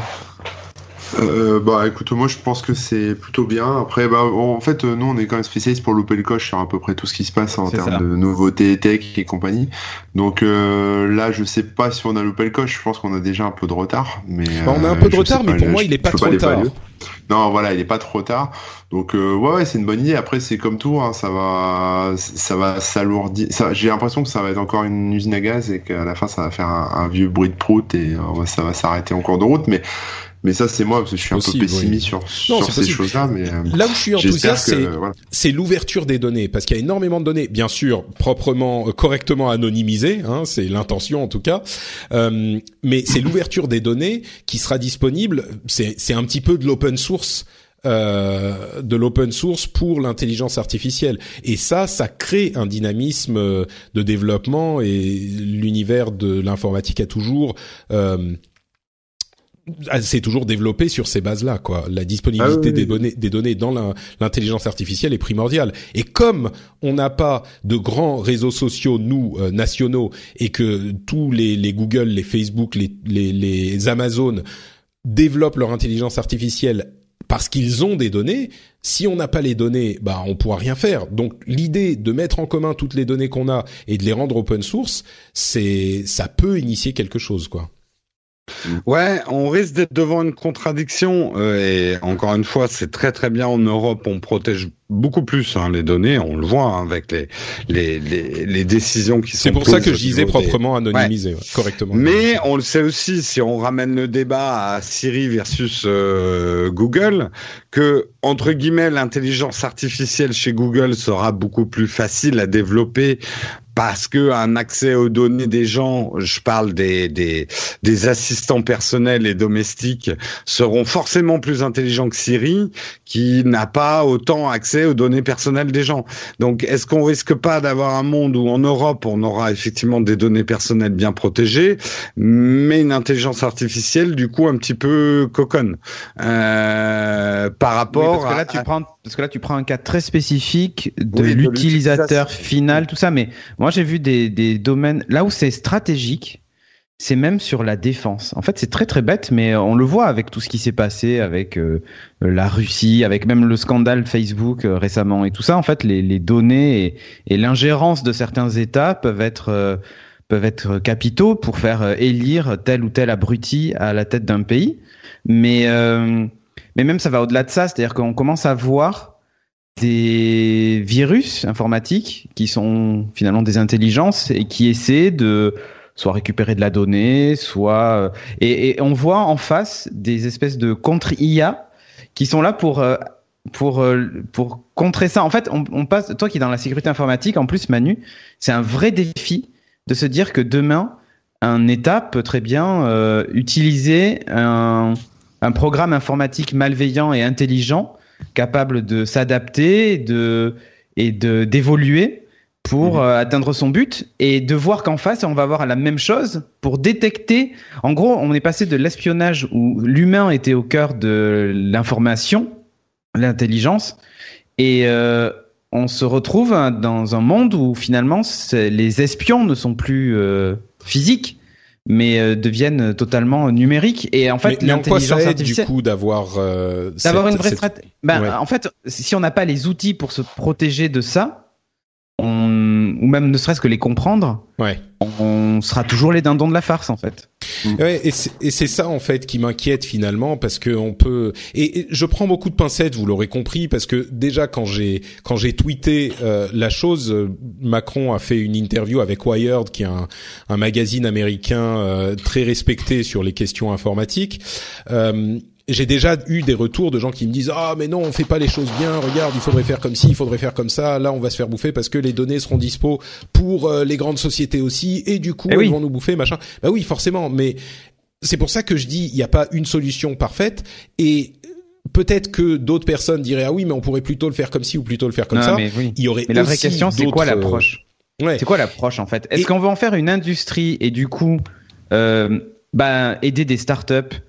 Euh, bah écoute, moi je pense que c'est plutôt bien. Après, bah en fait, nous on est quand même spécialistes pour louper le coche sur à peu près tout ce qui se passe en termes ça. de nouveautés tech et compagnie. Donc euh, là, je sais pas si on a loupé le coche. Je pense qu'on a déjà un peu de retard. Mais Bah, on a un euh, peu de retard, mais pour je- moi, il est pas trop tard. Non, voilà, il est pas trop tard. Donc euh, ouais, ouais, c'est une bonne idée. Après, c'est comme tout, hein, ça va, ça va s'alourdir. J'ai l'impression que ça va être encore une usine à gaz et qu'à la fin, ça va faire un, un vieux bruit de prout et euh, ça va s'arrêter en cours de route. Mais mais ça, c'est moi parce que je suis un peu pessimiste oui. sur, Non, sur ces possible. choses-là. Mais euh, Là où je suis enthousiaste, que c'est voilà. c'est l'ouverture des données parce qu'il y a énormément de données, bien sûr, proprement, euh, correctement anonymisées, hein, c'est l'intention en tout cas, Euh, mais c'est l'ouverture des données qui sera disponible. C'est c'est un petit peu de l'open source. euh, de l'open source pour l'intelligence artificielle et ça ça crée un dynamisme euh, de développement et l'univers de l'informatique a toujours euh, s'est toujours développé sur ces bases-là, quoi. La disponibilité Ah oui, des oui. données, des données dans l'intelligence artificielle est primordiale. Et comme on n'a pas de grands réseaux sociaux nous euh, nationaux et que tous les, les Google, les Facebook, les, les, les Amazon développent leur intelligence artificielle parce qu'ils ont des données. Si on n'a pas les données, bah on pourra rien faire. Donc l'idée de mettre en commun toutes les données qu'on a et de les rendre open source, c'est ça peut initier quelque chose, quoi. Ouais, on risque d'être devant une contradiction euh, et encore une fois, c'est très très bien en Europe, on protège beaucoup plus hein, les données, on le voit hein, avec les, les les les décisions qui sont. C'est pour ça que je disais des- proprement anonymisé, ouais, correctement. Mais on le sait aussi, si on ramène le débat à Siri versus euh, Google, que entre guillemets l'intelligence artificielle chez Google sera beaucoup plus facile à développer parce que un accès aux données des gens, je parle des, des, des assistants personnels et domestiques, seront forcément plus intelligents que Siri, qui n'a pas autant accès aux données personnelles des gens. Donc, est-ce qu'on risque pas d'avoir un monde où en Europe, on aura effectivement des données personnelles bien protégées, mais une intelligence artificielle, du coup, un petit peu coconne euh, par rapport parce que là, tu prends parce que là, tu prends un cas très spécifique de l'utilisateur final, tout ça. Mais moi, j'ai vu des, des domaines là où c'est stratégique c'est même sur la défense. En fait, c'est très très bête, mais on le voit avec tout ce qui s'est passé avec euh, la Russie, avec même le scandale Facebook euh, récemment et tout ça. En fait, les, les données et, et l'ingérence de certains États peuvent être euh, peuvent être capitaux pour faire élire tel ou tel abruti à la tête d'un pays. Mais mais même ça va au-delà de ça, c'est-à-dire qu'on commence à voir des virus informatiques qui sont finalement des intelligences et qui essaient de soit récupérer de la donnée, soit euh, et, on voit en face des espèces de contre-IA qui sont là pour euh, pour euh, pour contrer ça. En fait, on, passe. Toi qui es dans la sécurité informatique, en plus Manu, c'est un vrai défi de se dire que demain un État peut très bien utiliser un, un programme informatique malveillant et intelligent capable de s'adapter de et de d'évoluer pour mhm. euh, atteindre son but et de voir qu'en face on va avoir la même chose pour détecter en gros on est passé de l'espionnage où l'humain était au cœur de l'information l'intelligence et euh, on se retrouve dans un monde où finalement les espions ne sont plus euh, physiques mais euh, deviennent totalement numériques et en fait l'intelligence artificielle du coup d'avoir euh, d'avoir une vraie stratégie ben, ouais. en fait si on n'a pas les outils pour se protéger de ça on, ou même ne serait-ce que les comprendre, ouais. on sera toujours les dindons de la farce en fait. Ouais, et c'est ça en fait qui m'inquiète finalement parce que on peut et, et, je prends beaucoup de pincettes, vous l'aurez compris, parce que déjà quand j'ai quand j'ai tweeté euh, la chose, Macron a fait une interview avec Wired, qui est un, un magazine américain euh, très respecté sur les questions informatiques. Euh, j'ai déjà eu des retours de gens qui me disent ah mais non on fait pas les choses bien regarde il faudrait faire comme ci il faudrait faire comme ça là on va se faire bouffer parce que les données seront dispo pour euh, les grandes sociétés aussi et du coup eh oui. ils vont nous bouffer machin bah oui forcément mais c'est pour ça que je dis il n'y a pas une solution parfaite et peut-être que d'autres personnes diraient ah oui mais on pourrait plutôt le faire comme ci ou plutôt le faire comme non, ça mais oui. il y aurait mais la vraie question c'est quoi l'approche? ouais. c'est quoi l'approche en fait? Est-ce qu'on va en faire une industrie et du coup euh, bah aider des startups euh,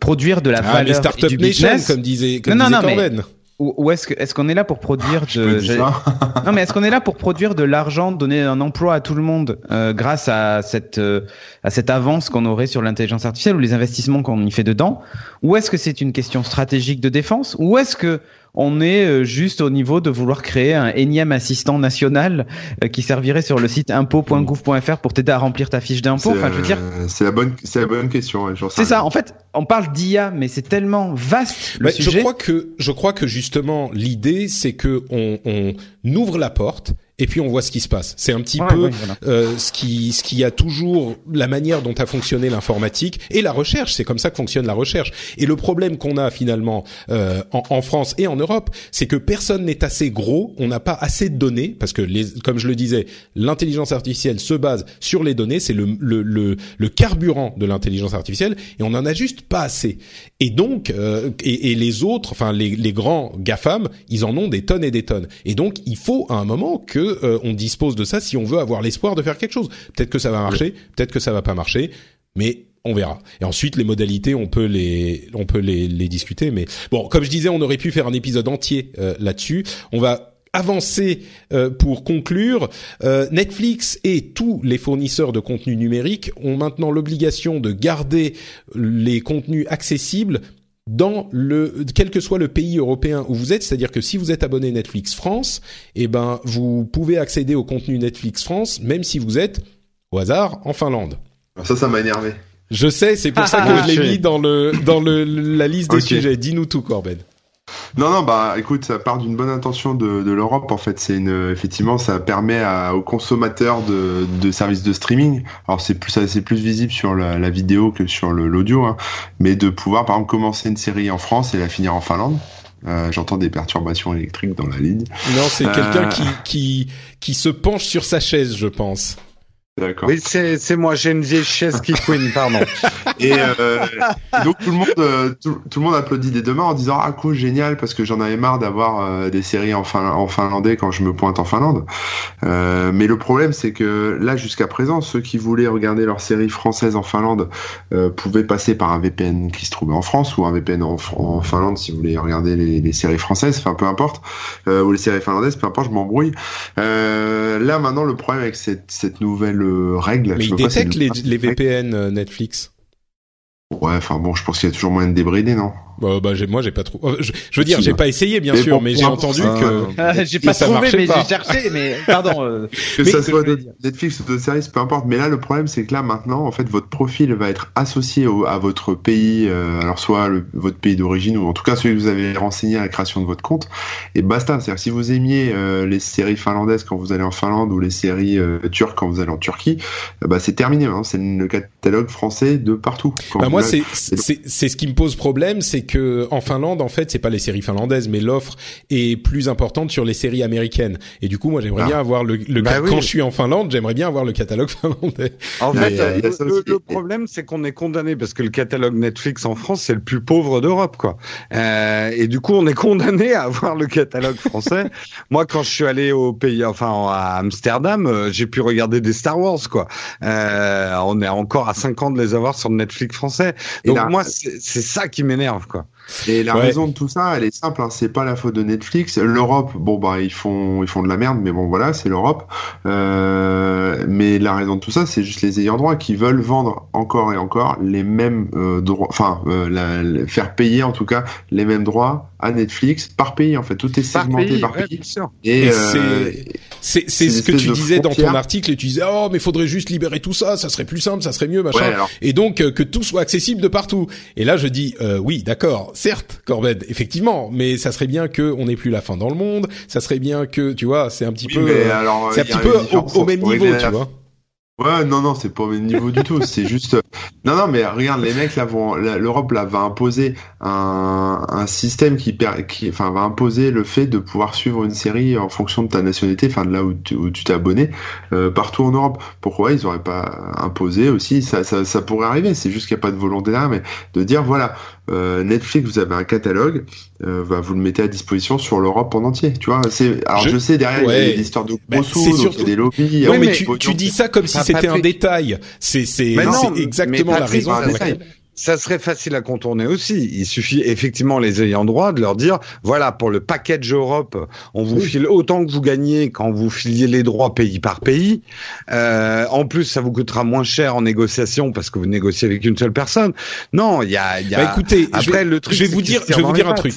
produire de la ah, valeur les et du nation, business. comme disait, comme non, disait non, non, Corben. mais ou est-ce que est-ce qu'on est là pour produire de non mais est-ce qu'on est là pour produire de l'argent donner un emploi à tout le monde euh, grâce à cette euh, à cette avance qu'on aurait sur l'intelligence artificielle ou les investissements qu'on y fait dedans? Ou est-ce que c'est une question stratégique de défense? Ou est-ce que on est euh, juste au niveau de vouloir créer un énième assistant national euh, qui servirait sur le site impôt.gouv.fr pour t'aider à remplir ta fiche d'impôt. Enfin, je veux dire, c'est la bonne, c'est la bonne question. Ouais, c'est ça. En fait, on parle d'IA, mais c'est tellement vaste le bah, sujet. Je crois que, je crois que justement l'idée, c'est que on, on ouvre la porte et puis on voit ce qui se passe. C'est un petit Ouais, peu ouais, voilà. euh, ce qui ce qui a toujours la manière dont a fonctionné l'informatique et la recherche. C'est comme ça que fonctionne la recherche. Et le problème qu'on a finalement euh, en, en France et en Europe, c'est que personne n'est assez gros. On n'a pas assez de données parce que les, comme je le disais, l'intelligence artificielle se base sur les données. C'est le, le le le carburant de l'intelligence artificielle et on en a juste pas assez. Et donc euh, et, et les autres, enfin les les grands gafam, ils en ont des tonnes et des tonnes. Et donc il faut à un moment que euh, on dispose de ça si on veut avoir l'espoir de faire quelque chose. Peut-être que ça va marcher, peut-être que ça va pas marcher, mais on verra. Et ensuite, les modalités, on peut les, discuter. Mais bon, comme je disais, on aurait pu faire un épisode entier euh, là-dessus. On va avancer euh, pour conclure. Netflix et tous les fournisseurs de contenu numérique ont maintenant l'obligation de garder les contenus accessibles dans le quel que soit le pays européen où vous êtes, c'est-à-dire que si vous êtes abonné Netflix France, eh ben vous pouvez accéder au contenu Netflix France même si vous êtes au hasard en Finlande. Alors ça, ça m'a énervé. Je sais, c'est pour ça que je l'ai mis dans le dans le la liste des sujets. Dis-nous tout, Corben. Non, non, bah écoute, ça part d'une bonne intention de, de l'Europe. En fait, c'est une, effectivement, ça permet à, aux consommateurs de, de services de streaming. Alors c'est plus, c'est plus visible sur la, la vidéo que sur l'audio, hein, mais de pouvoir, par exemple, commencer une série en France et la finir en Finlande. Euh, J'entends des perturbations électriques dans la ligne. Non, c'est Euh. quelqu'un qui, qui, qui se penche sur sa chaise, je pense. D'accord. Oui, c'est c'est moi, j'ai une vieille chaise qui couine, pardon. Et, euh, et donc tout le monde, euh, tout, tout le monde applaudit des deux mains en disant ah cool génial parce que j'en avais marre d'avoir euh, des séries en, fin, en finlandais quand je me pointe en Finlande. Mais le problème c'est que là jusqu'à présent ceux qui voulaient regarder leurs séries françaises en Finlande pouvaient passer par un VPN qui se trouvait en France ou un VPN en, en Finlande si vous voulez regarder les, les séries françaises, enfin peu importe, ou les séries finlandaises, peu importe, je m'embrouille. Là maintenant le problème avec cette, cette nouvelle Mais je il sais pas si détecte c'est les, une- les VPN euh, Netflix. Ouais, enfin bon, je pense qu'il y a toujours moyen de débrider, non? Bah, bah, j'ai- moi, j'ai pas trop. euh, Je, je veux dire, j'ai bah. pas essayé, bien Mais sûr, bon, mais j'ai entendu ça, que. euh, Ah, j'ai pas ça trouvé, marchait mais pas. j'ai cherché, mais pardon. euh, Que Mais- ça soit que de-. Netflix ou d'autres séries, peu importe. Mais là, le problème, c'est que là, maintenant, en fait, votre profil va être associé au- à votre pays, euh, alors soit le- votre pays d'origine ou en tout cas celui que vous avez renseigné à la création de votre compte. Et basta. C'est-à-dire, si vous aimiez euh, les séries finlandaises quand vous allez en Finlande ou les séries euh, turques quand vous allez en Turquie, euh, bah c'est terminé. Hein. C'est le catalogue français de partout. Quand Bah moi c'est c'est c'est ce qui me pose problème, c'est que en Finlande en fait c'est pas les séries finlandaises, mais l'offre est plus importante sur les séries américaines. Et du coup moi j'aimerais Ah. bien avoir le, le Bah quand oui. je suis en Finlande, j'aimerais bien avoir le catalogue finlandais. En Mais, fait, euh, le problème, c'est qu'on est condamné parce que le catalogue Netflix en France, c'est le plus pauvre d'Europe, quoi. Euh, et du coup, on est condamné à avoir le catalogue français. Moi, quand je suis allé au pays, enfin à Amsterdam, euh, j'ai pu regarder des Star Wars, quoi. Euh, on est encore à 5 ans de les avoir sur le Netflix français. Donc là- moi, c'est c'est ça qui m'énerve, quoi. Et la Ouais. raison de tout ça, elle est simple. Hein, c'est pas la faute de Netflix. L'Europe, bon bah ils font ils font de la merde, mais bon voilà, c'est l'Europe. Euh, mais la raison de tout ça, c'est juste les ayants droit qui veulent vendre encore et encore les mêmes euh, droits, enfin euh, faire payer en tout cas les mêmes droits à Netflix par pays. En fait, tout est Par segmenté pays, par pays. Et, Et euh, c'est- ce que tu disais dans ton article et tu disais oh mais faudrait juste libérer tout ça, ça serait plus simple, ça serait mieux machin. ouais, alors, Et donc euh, que tout soit accessible de partout. Et là je dis euh, oui d'accord, certes Corbett, effectivement, mais ça serait bien que on n'ait plus la fin dans le monde, ça serait bien que tu vois c'est un petit oui, peu euh, c'est un petit peu au, même niveau tu la- vois. Ouais, non, non, c'est pas au même niveau du tout. C'est juste, non, non, mais regarde, les mecs là vont, l'Europe là va imposer un, un système qui, per- qui, enfin, va imposer le fait de pouvoir suivre une série en fonction de ta nationalité, enfin de là où tu, où tu t'es abonné, euh, partout en Europe. Pourquoi ils auraient pas imposé aussi Ça, ça, ça pourrait arriver. C'est juste qu'il n'y a pas de volonté là, mais de dire voilà, euh, Netflix, vous avez un catalogue, euh, bah, vous le mettez à disposition sur l'Europe en entier. Tu vois, c'est, alors Je- je, sais derrière il y a Ouais. des histoires de gros Bah, sous, surtout- il y a des lobbies. Non Oui, mais, mais- tu, tu dis ça comme si c'était un détail. C'est c'est exactement la raison. c'est pour un laquelle- détail. Ça serait facile à contourner aussi. Il suffit effectivement les ayants droit de leur dire voilà pour le package Europe, on vous file autant que vous gagnez quand vous filiez les droits pays par pays. Euh, en plus, ça vous coûtera moins cher en négociation parce que vous négociez avec une seule personne. Non, il y a, y a. Bah écoutez, je Après, vais, le truc, je vais vous dire, je vais vous dire un truc.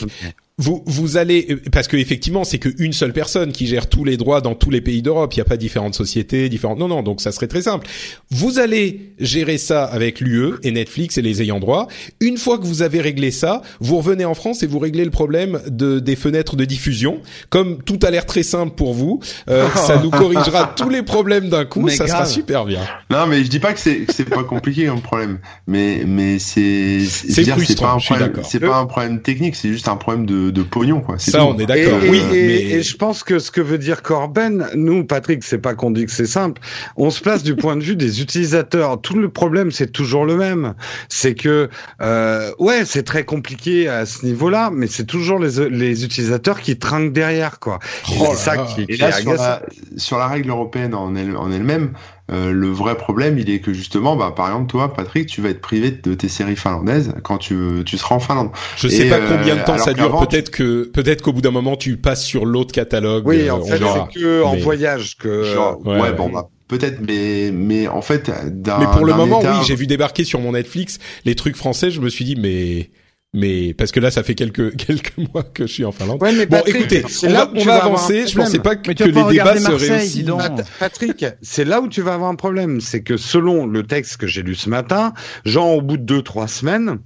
Vous vous allez euh, parce que effectivement c'est qu'une seule personne qui gère tous les droits dans tous les pays d'Europe. Il n'y a pas différentes sociétés, différentes. Non non, donc ça serait très simple. Vous allez gérer ça avec l'UE et Netflix et les ayants droit. Une fois que vous avez réglé ça, vous revenez en France et vous réglez le problème de des fenêtres de diffusion. Comme tout a l'air très simple pour vous, euh, ça nous corrigera tous les problèmes d'un coup. Mais ça sera super bien. Non, mais je dis pas que c'est que c'est pas compliqué comme problème, mais mais c'est C'est pas un problème, c'est pas un problème technique, c'est juste un problème de, de pognon quoi. Ça tout. on est d'accord. et- Oui, et- mais et je pense que ce que veut dire Corben, nous, Patrick, c'est pas qu'on dit que c'est simple. On se place du point de vue des utilisateurs. Tout le problème, c'est toujours le même. C'est que, euh, ouais, c'est très compliqué à ce niveau-là, mais c'est toujours les, les utilisateurs qui trinquent derrière, quoi. Et Oh c'est ça là qui, Et qui là est sur la sur la règle européenne en elle en elle-même, euh, le vrai problème, il est que justement, bah par exemple toi, Patrick, tu vas être privé de tes séries finlandaises quand tu tu seras en Finlande. Je sais Et, pas euh, combien de temps alors ça dure. Peut-être que peut-être qu'au bout d'un moment tu passes sur l'autre catalogue. Oui, euh, en fait, c'est que en Mais- voyage que. Genre, ouais, ouais, ouais. bon bah peut-être, mais mais en fait, d'un Mais pour le moment, état- oui, j'ai vu débarquer sur mon Netflix les trucs français. Je me suis dit, mais mais parce que là, ça fait quelques quelques mois que je suis en Finlande. Ouais, mais Bon, Patrick, écoutez, c'est on là va, où tu on vas va avoir un avancer. Je problème. pensais pas que, les débats seraient aussi. Pat- Patrick, c'est là où tu vas avoir un problème, c'est que selon le texte que j'ai lu ce matin, genre au bout de deux trois semaines,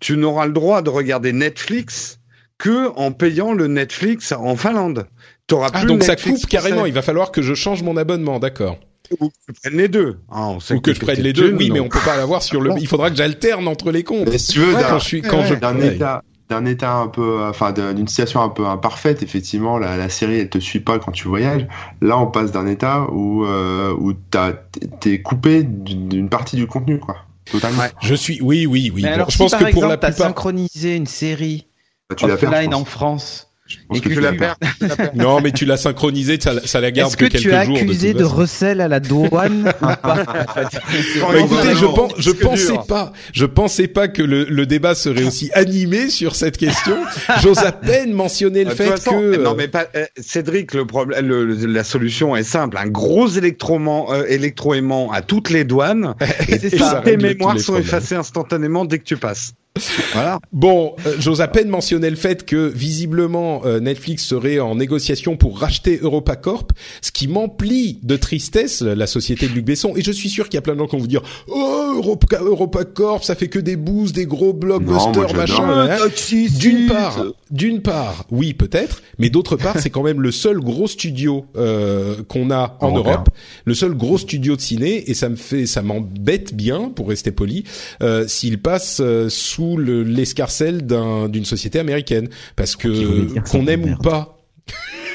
tu n'auras le droit de regarder Netflix que en payant le Netflix en Finlande. T'auras Ah, plus donc ça Netflix coupe carrément. Il va falloir que je change mon abonnement, d'accord. Ou que tu prennes les deux. Ah, on sait Ou que je prenne les deux. Oui, mais on peut pas l'avoir sur le. Il faudra que j'alterne entre les comptes. Mais si tu veux, Ouais, d'un- Quand je suis quand ouais, je d'un ouais. état d'un état un peu, enfin d'une situation un peu imparfaite. Effectivement, la, la, série elle te suit pas quand tu voyages. Là, on passe d'un état où euh, où t'es coupé d'une partie du contenu, quoi. Totalement. Je suis, oui, oui, oui. Mais alors, je si pense par que exemple, pour la plupart, synchronisé une série bah, tu offline en France et que, tu la perds. non, mais tu l'as synchronisé, ça, ça la garde que, que, quelques jours. Est-ce que tu as accusé de, de recel à la douane bah, Écoutez, je, pense, je pensais pas, je pensais pas que le, le, débat serait aussi animé sur cette question. J'ose à peine mentionner le fait façon, que. Non, mais pas, euh, Cédric, le problème, le, la solution est simple. Un gros électroaimant, euh, électroaimant à toutes les douanes. et, et ça, tes mémoires sont effacées instantanément dès que tu passes. Voilà. Bon, euh, j'ose à peine mentionner le fait que visiblement euh, Netflix serait en négociation pour racheter EuropaCorp, ce qui m'emplit de tristesse la société de Luc Besson. Et je suis sûr qu'il y a plein de gens qui vont vous dire "Oh, Europa, EuropaCorp, ça fait que des boosts, des gros blockbusters, machin." Hein. D'une part, d'une part, oui peut-être, mais d'autre part, c'est quand même le seul gros studio euh, qu'on a en Europe, le seul gros studio de ciné, et ça me fait, ça m'embête bien, pour rester poli, euh, s'il passe sous l'escarcelle d'une société américaine parce que qu'on aime ou pas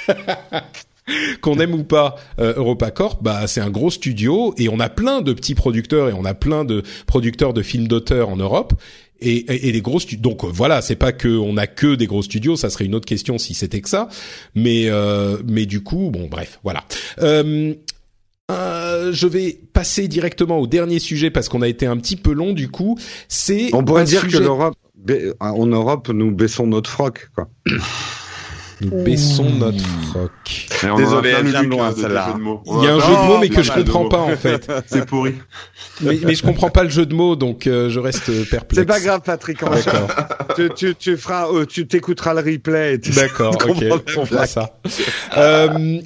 qu'on aime ou pas euh, EuropaCorp, bah c'est un gros studio et on a plein de petits producteurs et on a plein de producteurs de films d'auteur en Europe et, et, les gros studios. Donc voilà, c'est pas que on a que des gros studios, ça serait une autre question si c'était que ça. Mais euh, mais du coup, bon bref, voilà. Euh, euh, je vais passer directement au dernier sujet parce qu'on a été un petit peu long du coup. C'est on pourrait dire que l'Europe, en Europe, nous baissons notre froc, quoi. Nous baissons notre froc. Désolé, elle vient loin celle-là. Il y a un jeu de mots, mais que je comprends pas en fait. C'est pourri. Mais, mais je comprends pas le jeu de mots, donc euh, je reste perplexe. C'est pas grave, Patrick. D'accord. tu, tu, tu feras, euh, tu t'écouteras le replay. D'accord. Ok. On fera ça. Euh,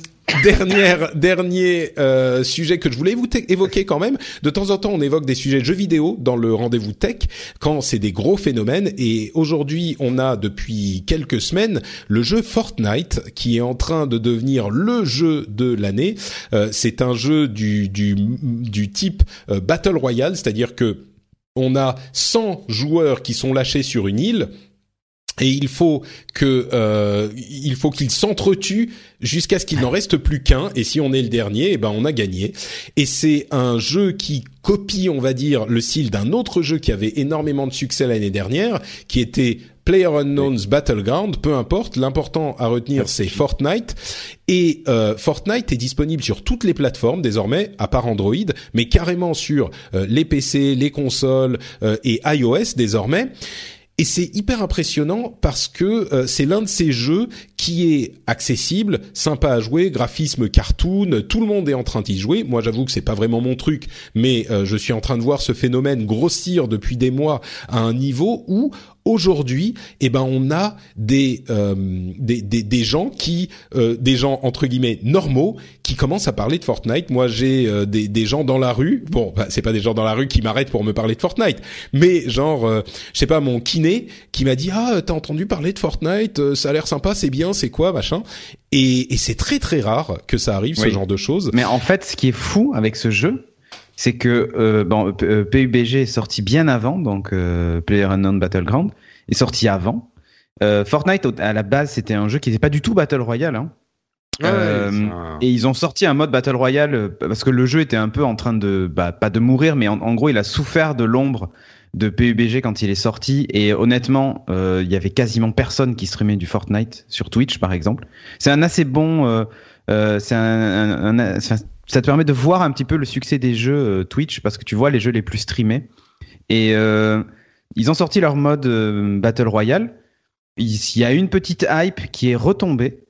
Dernière, dernier euh, sujet que je voulais vous évoquer quand même. De temps en temps, on évoque des sujets de jeux vidéo dans le rendez-vous tech quand c'est des gros phénomènes. Et aujourd'hui, on a depuis quelques semaines le jeu Fortnite qui est en train de devenir le jeu de l'année. Euh, c'est un jeu du du, du type euh, Battle Royale, c'est-à-dire que on a 100 joueurs qui sont lâchés sur une île et il faut que euh, il faut qu'il s'entretue jusqu'à ce qu'il n'en reste plus qu'un. Et si on est le dernier eh ben on a gagné. Et c'est un jeu qui copie on va dire le style d'un autre jeu qui avait énormément de succès l'année dernière qui était Player Unknown's Battleground, peu importe, l'important à retenir c'est Fortnite. Et euh, Fortnite est disponible sur toutes les plateformes désormais, à part Android, mais carrément sur euh, les PC, les consoles euh, et iOS désormais. Et c'est hyper impressionnant parce que euh, c'est l'un de ces jeux qui est accessible, sympa à jouer, graphisme cartoon, tout le monde est en train d'y jouer. Moi, j'avoue que c'est pas vraiment mon truc, mais euh, je suis en train de voir ce phénomène grossir depuis des mois à un niveau où Aujourd'hui, eh ben, on a des, euh, des, des, des, gens qui, euh, des gens entre guillemets normaux, qui commencent à parler de Fortnite. Moi, j'ai euh, des, des gens dans la rue. Bon, bah, c'est pas des gens dans la rue qui m'arrêtent pour me parler de Fortnite, mais genre, je sais pas, mon kiné qui m'a dit ah t'as entendu parler de Fortnite, ça a l'air sympa, c'est bien, c'est quoi, machin? Et, et c'est très très rare que ça arrive ce genre de choses. Mais en fait, ce qui est fou avec ce jeu, c'est que euh, bon, PUBG est sorti bien avant, donc euh, Player Unknown Battleground est sorti avant. Euh, Fortnite à la base c'était un jeu qui n'était pas du tout Battle Royale. Hein. Euh, et ils ont sorti un mode Battle Royale euh, parce que le jeu était un peu en train de, bah, pas de mourir, mais en, en gros il a souffert de l'ombre de PUBG quand il est sorti. Et honnêtement, euh, il y avait quasiment personne qui streamait du Fortnite sur Twitch par exemple. C'est un assez bon, c'est un, un, un, ça te permet de voir un petit peu le succès des jeux euh, Twitch parce que tu vois les jeux les plus streamés. Et euh, ils ont sorti leur mode euh, Battle Royale. Il y a une petite hype qui est retombée.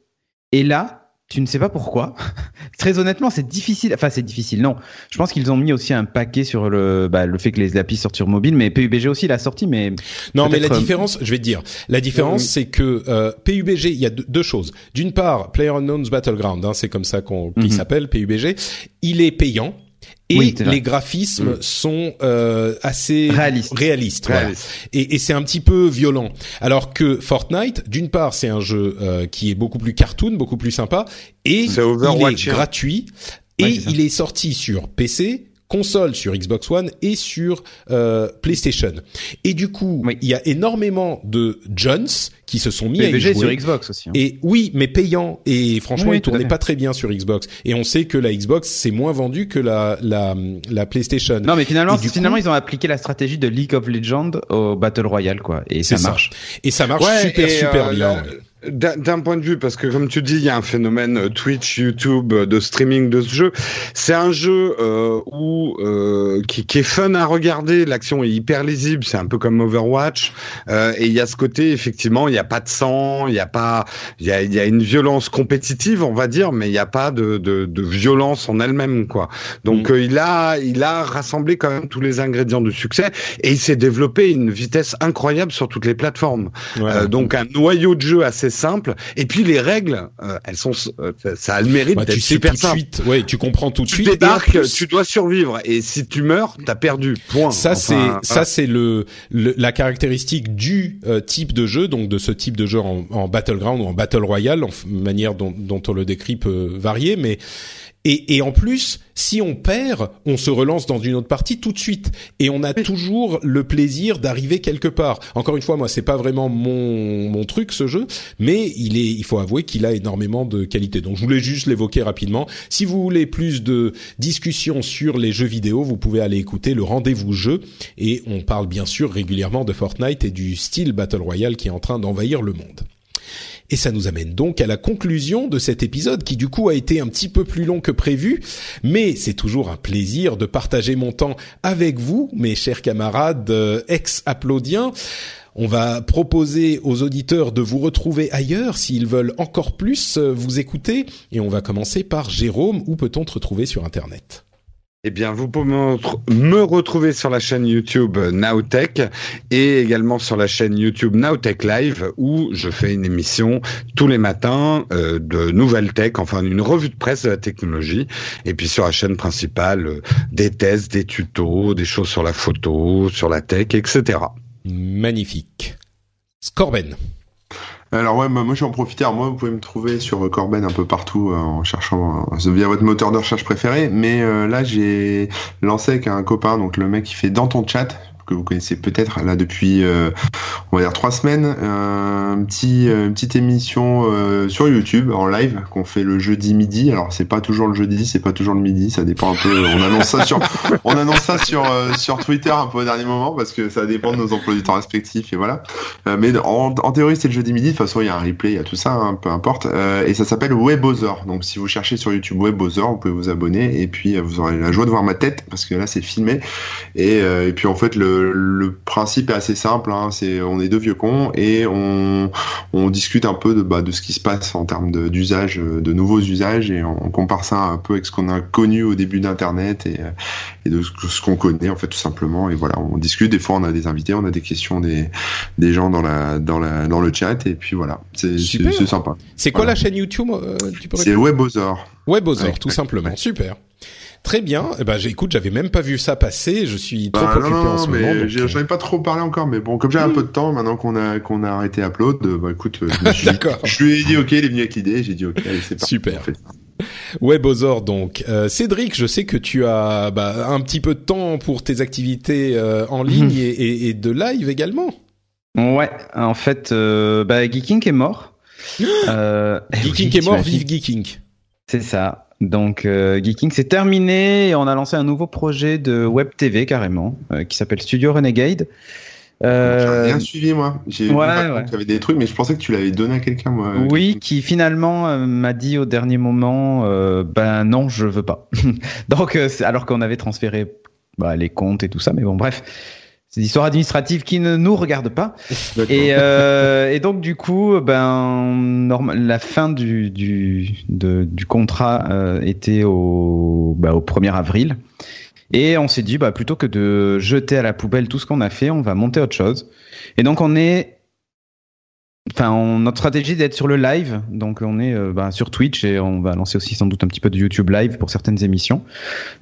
Et là, tu ne sais pas pourquoi. Très honnêtement, c'est difficile. Enfin, c'est difficile. Non, je pense qu'ils ont mis aussi un paquet sur le, bah, le fait que les applis sortent sur mobile, mais PUBG aussi l'a sorti. Mais non, mais la euh, différence, je vais te dire, la différence, c'est que euh, PUBG, il y a deux choses. D'une part, PlayerUnknown's Battleground, hein, c'est comme ça qu'on qu'il mhm. s'appelle PUBG. Il est payant et les graphismes mm. sont euh, assez réalistes. réalistes, Et, et c'est un petit peu violent. Alors que Fortnite, d'une part, c'est un jeu euh, qui est beaucoup plus cartoon, beaucoup plus sympa, et il est gratuit, et il est sorti sur PC, console, sur Xbox One et sur euh, PlayStation. Et du coup, il y a énormément de Jones qui se sont mis à y jouer. sur Xbox aussi. Hein. Et oui, mais payant. Et franchement, Oui, il tournait pas très bien sur Xbox. Et on sait que la Xbox c'est moins vendu que la la, la PlayStation. Non, mais finalement, finalement, coup- ils ont appliqué la stratégie de League of Legends au Battle Royale, quoi. Et ça marche. Et ça marche Ouais, super super euh, bien. D'un point de vue, parce que comme tu dis, il y a un phénomène euh, Twitch, YouTube, euh, de streaming de ce jeu. C'est un jeu euh, où euh, qui, qui est fun à regarder. L'action est hyper lisible. C'est un peu comme Overwatch. Euh, et il y a ce côté, effectivement, il n'y a pas de sang, il y a pas, il y a, il y a une violence compétitive, on va dire, mais il n'y a pas de, de, de violence en elle-même, quoi. Donc Mm. euh, il a, il a rassemblé quand même tous les ingrédients du succès et il s'est développé une vitesse incroyable sur toutes les plateformes. Ouais. Donc un noyau de jeu assez simple. Et puis les règles, euh, elles sont, euh, ça a le mérite Bah, d'être tu super simple. suite, ouais, tu comprends tout de Tu suite. En débarques, plus, tu dois survivre. Et si tu meurs, t'as perdu. Point. Ça Enfin, c'est voilà. ça c'est le, le- la caractéristique du euh, type de jeu donc de ce type de jeu en, en battleground ou en battle royale en manière dont, dont on le décrit peut varier mais et, et en plus si on perd on se relance dans une autre partie tout de suite. Et on a toujours le plaisir d'arriver quelque part. Encore une fois moi c'est pas vraiment mon mon truc ce jeu mais il est il faut avouer qu'il a énormément de qualité. Donc je voulais juste l'évoquer rapidement. Si vous voulez plus de discussions sur les jeux vidéo vous pouvez aller écouter le rendez-vous jeu. Et on parle bien sûr régulièrement de Fortnite et du style Battle Royale qui est en train d'envahir le monde. Et ça nous amène donc à la conclusion de cet épisode qui du coup a été un petit peu plus long que prévu, mais c'est toujours un plaisir de partager mon temps avec vous, mes chers camarades euh, ex-applaudiens. On va proposer aux auditeurs de vous retrouver ailleurs s'ils veulent encore plus euh, vous écouter, et on va commencer par Jérôme, où peut-on te retrouver sur Internet? Eh bien, vous pouvez me retr- me retrouver sur la chaîne YouTube euh, Nowtech et également sur la chaîne YouTube Nowtech Live où je fais une émission tous les matins euh, de nouvelles tech, enfin une revue de presse de la technologie. Et puis sur la chaîne principale, euh, des tests, des tutos, des choses sur la photo, sur la tech, etc. Magnifique. Scorben. Alors ouais, moi je vais en profiter. Alors moi, vous pouvez me trouver sur euh, Corben un peu partout euh, en cherchant euh, via votre moteur de recherche préféré. Mais là, j'ai lancé avec un copain, donc le mec qui fait dans ton chat que vous connaissez peut-être là depuis euh, on va dire trois semaines un petit euh, une petite émission euh, sur YouTube en live qu'on fait le jeudi midi. Alors c'est pas toujours le jeudi c'est pas toujours le midi. Ça dépend un peu on annonce ça sur on annonce ça sur sur Twitter un peu au dernier moment parce que ça dépend de nos emplois du temps respectifs et voilà. Mais en, en théorie c'est le jeudi midi. De toute façon il y a un replay il y a tout ça hein, peu importe. Et ça s'appelle Webother. Donc si vous cherchez sur YouTube Webother vous pouvez vous abonner et puis vous aurez la joie de voir ma tête parce que là c'est filmé. Et, et puis en fait le, le principe est assez simple hein, c'est on est deux vieux cons et on, on discute un peu de, bah, de ce qui se passe en termes d'usage de, nouveaux usages et on, on compare ça un peu avec ce qu'on a connu au début d'internet et, et de ce, qu'on connaît en fait tout simplement. Et voilà on discute. Des fois on a des invités on a des questions des, des gens dans la dans la dans le chat et puis voilà. C'est sympa. C'est quoi Voilà. la chaîne YouTube euh, c'est Webother, Ouais, tout simplement. Super. Très bien. Eh ben, j'écoute, j'avais même pas vu ça passer. Je suis trop Bah, occupé non, en ce mais moment. donc, j'en ai pas trop parlé encore, mais bon, comme j'ai un peu de temps, maintenant qu'on a qu'on a arrêté Upload, euh, bah écoute, euh, je suis, lui ai dit ok, il est venu avec l'idée, j'ai dit ok, c'est parti. Super. on fait ça. Webother, donc. Euh, Cédric, je sais que tu as bah, un petit peu de temps pour tes activités euh, en ligne Mhm. et, et- et de live également. Ouais, en fait, euh, bah, Geeking est mort. Euh, eh Geeking oui, est mort, vive Geeking. C'est ça. Donc, euh, Geeking, c'est terminé et on a lancé un nouveau projet de web TV carrément, euh, qui s'appelle Studio Renegade. J'ai Euh, rien suivi moi. J'ai ouais, ouais. qu'il y avait des trucs, mais je pensais que tu l'avais donné à quelqu'un moi. oui, qui finalement euh, m'a dit au dernier moment, euh, ben non, je veux pas. Donc, euh, alors qu'on avait transféré bah, les comptes et tout ça, mais bon, bref, c'est des histoires administratives qui ne nous regardent pas. Et, euh, et donc du coup, ben normal, la fin du du de- du contrat euh, était au bah, au 1er avril. Et on s'est dit bah plutôt que de jeter à la poubelle tout ce qu'on a fait, on va monter autre chose. Et donc on est Enfin, on- notre stratégie d'être sur le live, donc on est euh, bah, sur Twitch et on va lancer aussi sans doute un petit peu de YouTube live pour certaines émissions.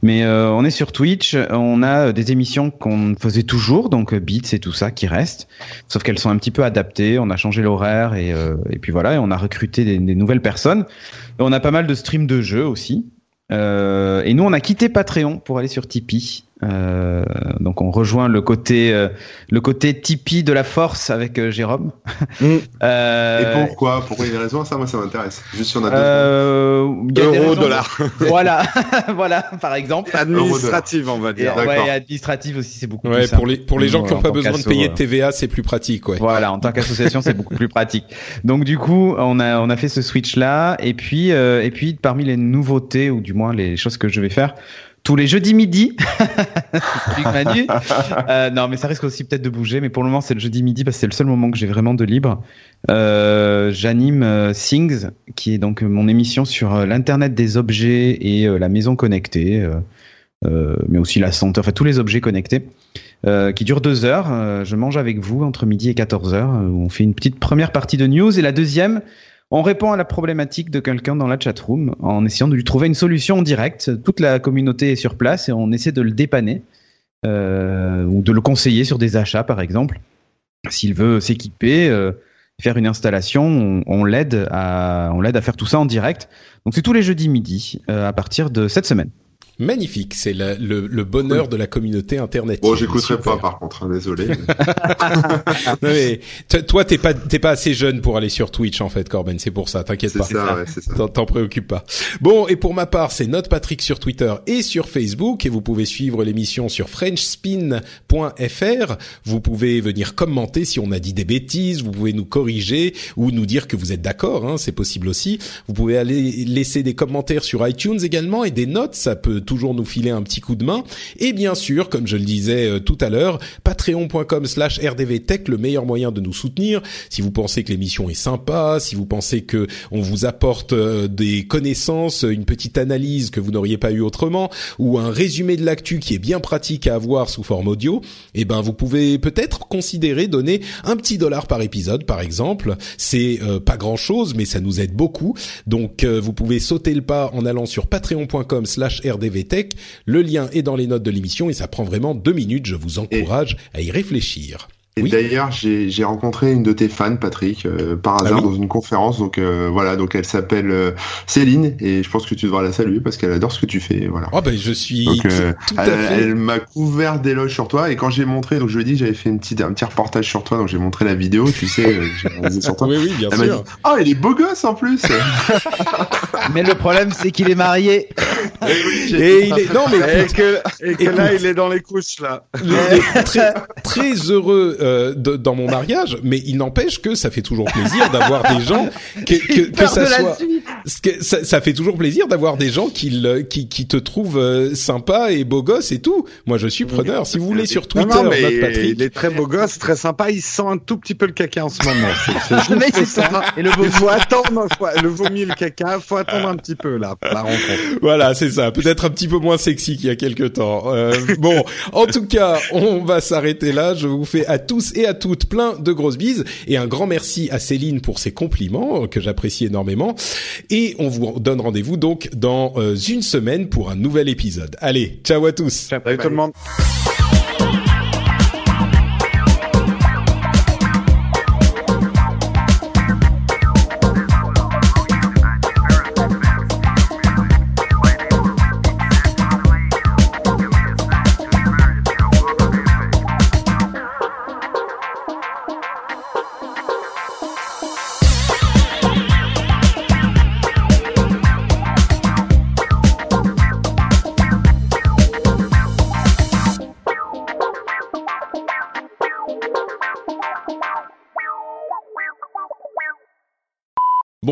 Mais euh, on est sur Twitch, on a euh, des émissions qu'on faisait toujours, donc euh, Beats et tout ça qui restent, sauf qu'elles sont un petit peu adaptées. On a changé l'horaire et, euh, et puis voilà, et on a recruté des, des nouvelles personnes. On a pas mal de streams de jeux aussi. Et nous, on a quitté Patreon pour aller sur Tipeee. Euh, donc, on rejoint le côté, euh, le côté Tipeee de la force avec euh, Jérôme. Mm. Euh, Et pourquoi? Pourquoi il y a des raisons? Ça, moi, ça m'intéresse. Juste si on a deux. euh, il y a des Euro, raisons- dollar. Voilà, voilà, par exemple. Administrative, on va Et, dire. ouais, d'accord. et administratif aussi, c'est beaucoup Ouais, plus simple. pour les pour les gens qui n'ont pas besoin de payer de TVA, c'est plus pratique, ouais. Voilà, en tant qu'association, c'est beaucoup plus pratique. Donc du coup, on a on a fait ce switch là, et puis euh, et puis parmi les nouveautés ou du moins les choses que je vais faire tous les jeudis midi. Euh, non, mais ça risque aussi peut-être de bouger, mais pour le moment c'est le jeudi midi parce que c'est le seul moment que j'ai vraiment de libre. Euh, J'anime euh, Things, qui est donc mon émission sur euh, l'internet des objets et euh, la maison connectée. euh, euh, mais aussi la santé, enfin tous les objets connectés, euh, qui dure deux heures. Euh, je mange avec vous entre midi et 14 heures. euh, on fait une petite première partie de news et la deuxième, on répond à la problématique de quelqu'un dans la chatroom en essayant de lui trouver une solution en direct. Toute la communauté est sur place et on essaie de le dépanner euh, ou de le conseiller sur des achats par exemple. S'il veut s'équiper, euh, faire une installation, on, l'aide à faire tout ça en direct. Donc c'est tous les jeudis midi euh, à partir de cette semaine. Magnifique, c'est le, le bonheur de la communauté internet. Bon, j'écouterai pas, par contre, hein, désolé. Non, mais toi, t'es pas t'es pas assez jeune pour aller sur Twitch en fait, Corben. C'est pour ça. T'inquiète c'est pas. ça, ouais, c'est ça. T'en- T'en préoccupe pas. Bon, et pour ma part, c'est Note Patrick sur Twitter et sur Facebook, et vous pouvez suivre l'émission sur FrenchSpin.fr. Vous pouvez venir commenter si on a dit des bêtises, vous pouvez nous corriger ou nous dire que vous êtes d'accord, hein, c'est possible aussi. Vous pouvez aller laisser des commentaires sur iTunes également et des notes, ça peut toujours nous filer un petit coup de main. Et bien sûr, comme je le disais euh, tout à l'heure, patreon.com slash rdvtech, le meilleur moyen de nous soutenir. Si vous pensez que l'émission est sympa, si vous pensez que on vous apporte euh, des connaissances, une petite analyse que vous n'auriez pas eu autrement, ou un résumé de l'actu qui est bien pratique à avoir sous forme audio, eh ben vous pouvez peut-être considérer donner un petit dollar par épisode, par exemple. C'est euh, pas grand-chose, mais ça nous aide beaucoup. Donc vous pouvez sauter le pas en allant sur patreon.com/slash rdvtech. Le lien est dans les notes de l'émission et ça prend vraiment deux minutes. Je vous encourage à y réfléchir. Et Oui. d'ailleurs, j'ai j'ai rencontré une de tes fans, Patrick, euh, par hasard Ah oui dans une conférence. Donc euh, voilà, donc elle s'appelle euh, Céline et je pense que tu devras la saluer parce qu'elle adore ce que tu fais. Voilà. Oh ben je suis Donc, euh, tout à elle, fait. elle m'a couvert d'éloges sur toi et quand j'ai montré, donc je lui ai dit, j'avais fait une petite, un petit reportage sur toi, donc j'ai montré la vidéo, tu sais, euh, j'ai réalisé sur toi. Oui oui bien Elle m'a dit, sûr. oh, il est beau gosse en plus. Mais le problème, c'est qu'il est marié. Et il est non mais Et que, et que là, il est dans les couches, là. le- très, très heureux euh, de- dans mon mariage, mais il n'empêche que ça fait toujours plaisir d'avoir des gens que, que, que Peur ça soit. Suite. ce que- ça, ça fait toujours plaisir d'avoir des gens qui, le- qui, qui te trouvent euh, sympa et beau gosse et tout. Moi, je suis preneur. Si vous voulez sur Twitter, non, non, mais Patrick. il est très beau gosse, très sympa. Il sent un tout petit peu le caca en ce moment. C'est- juste ça. Et le beau Il faut attendre, faut- le vomi, le caca, faut attendre un petit peu là, la rencontre. Voilà, c'est ça. Peut-être un petit peu moins sexy qu'il y a quelques temps. Euh, bon, en tout cas, on va s'arrêter là. Je vous fais à tous et à toutes plein de grosses bises et un grand merci à Céline pour ses compliments euh, que j'apprécie énormément. Et on vous donne rendez-vous donc dans euh, une semaine pour un nouvel épisode. Allez, ciao à tous. Salut tout le monde.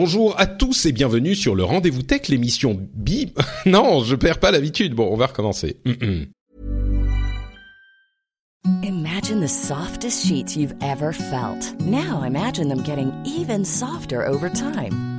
Bonjour à tous et bienvenue sur le Rendez-vous Tech, l'émission Bi. non, je perds pas l'habitude. Bon, on va recommencer. Imagine the softest sheets you've ever felt. Now imagine them getting even softer over time.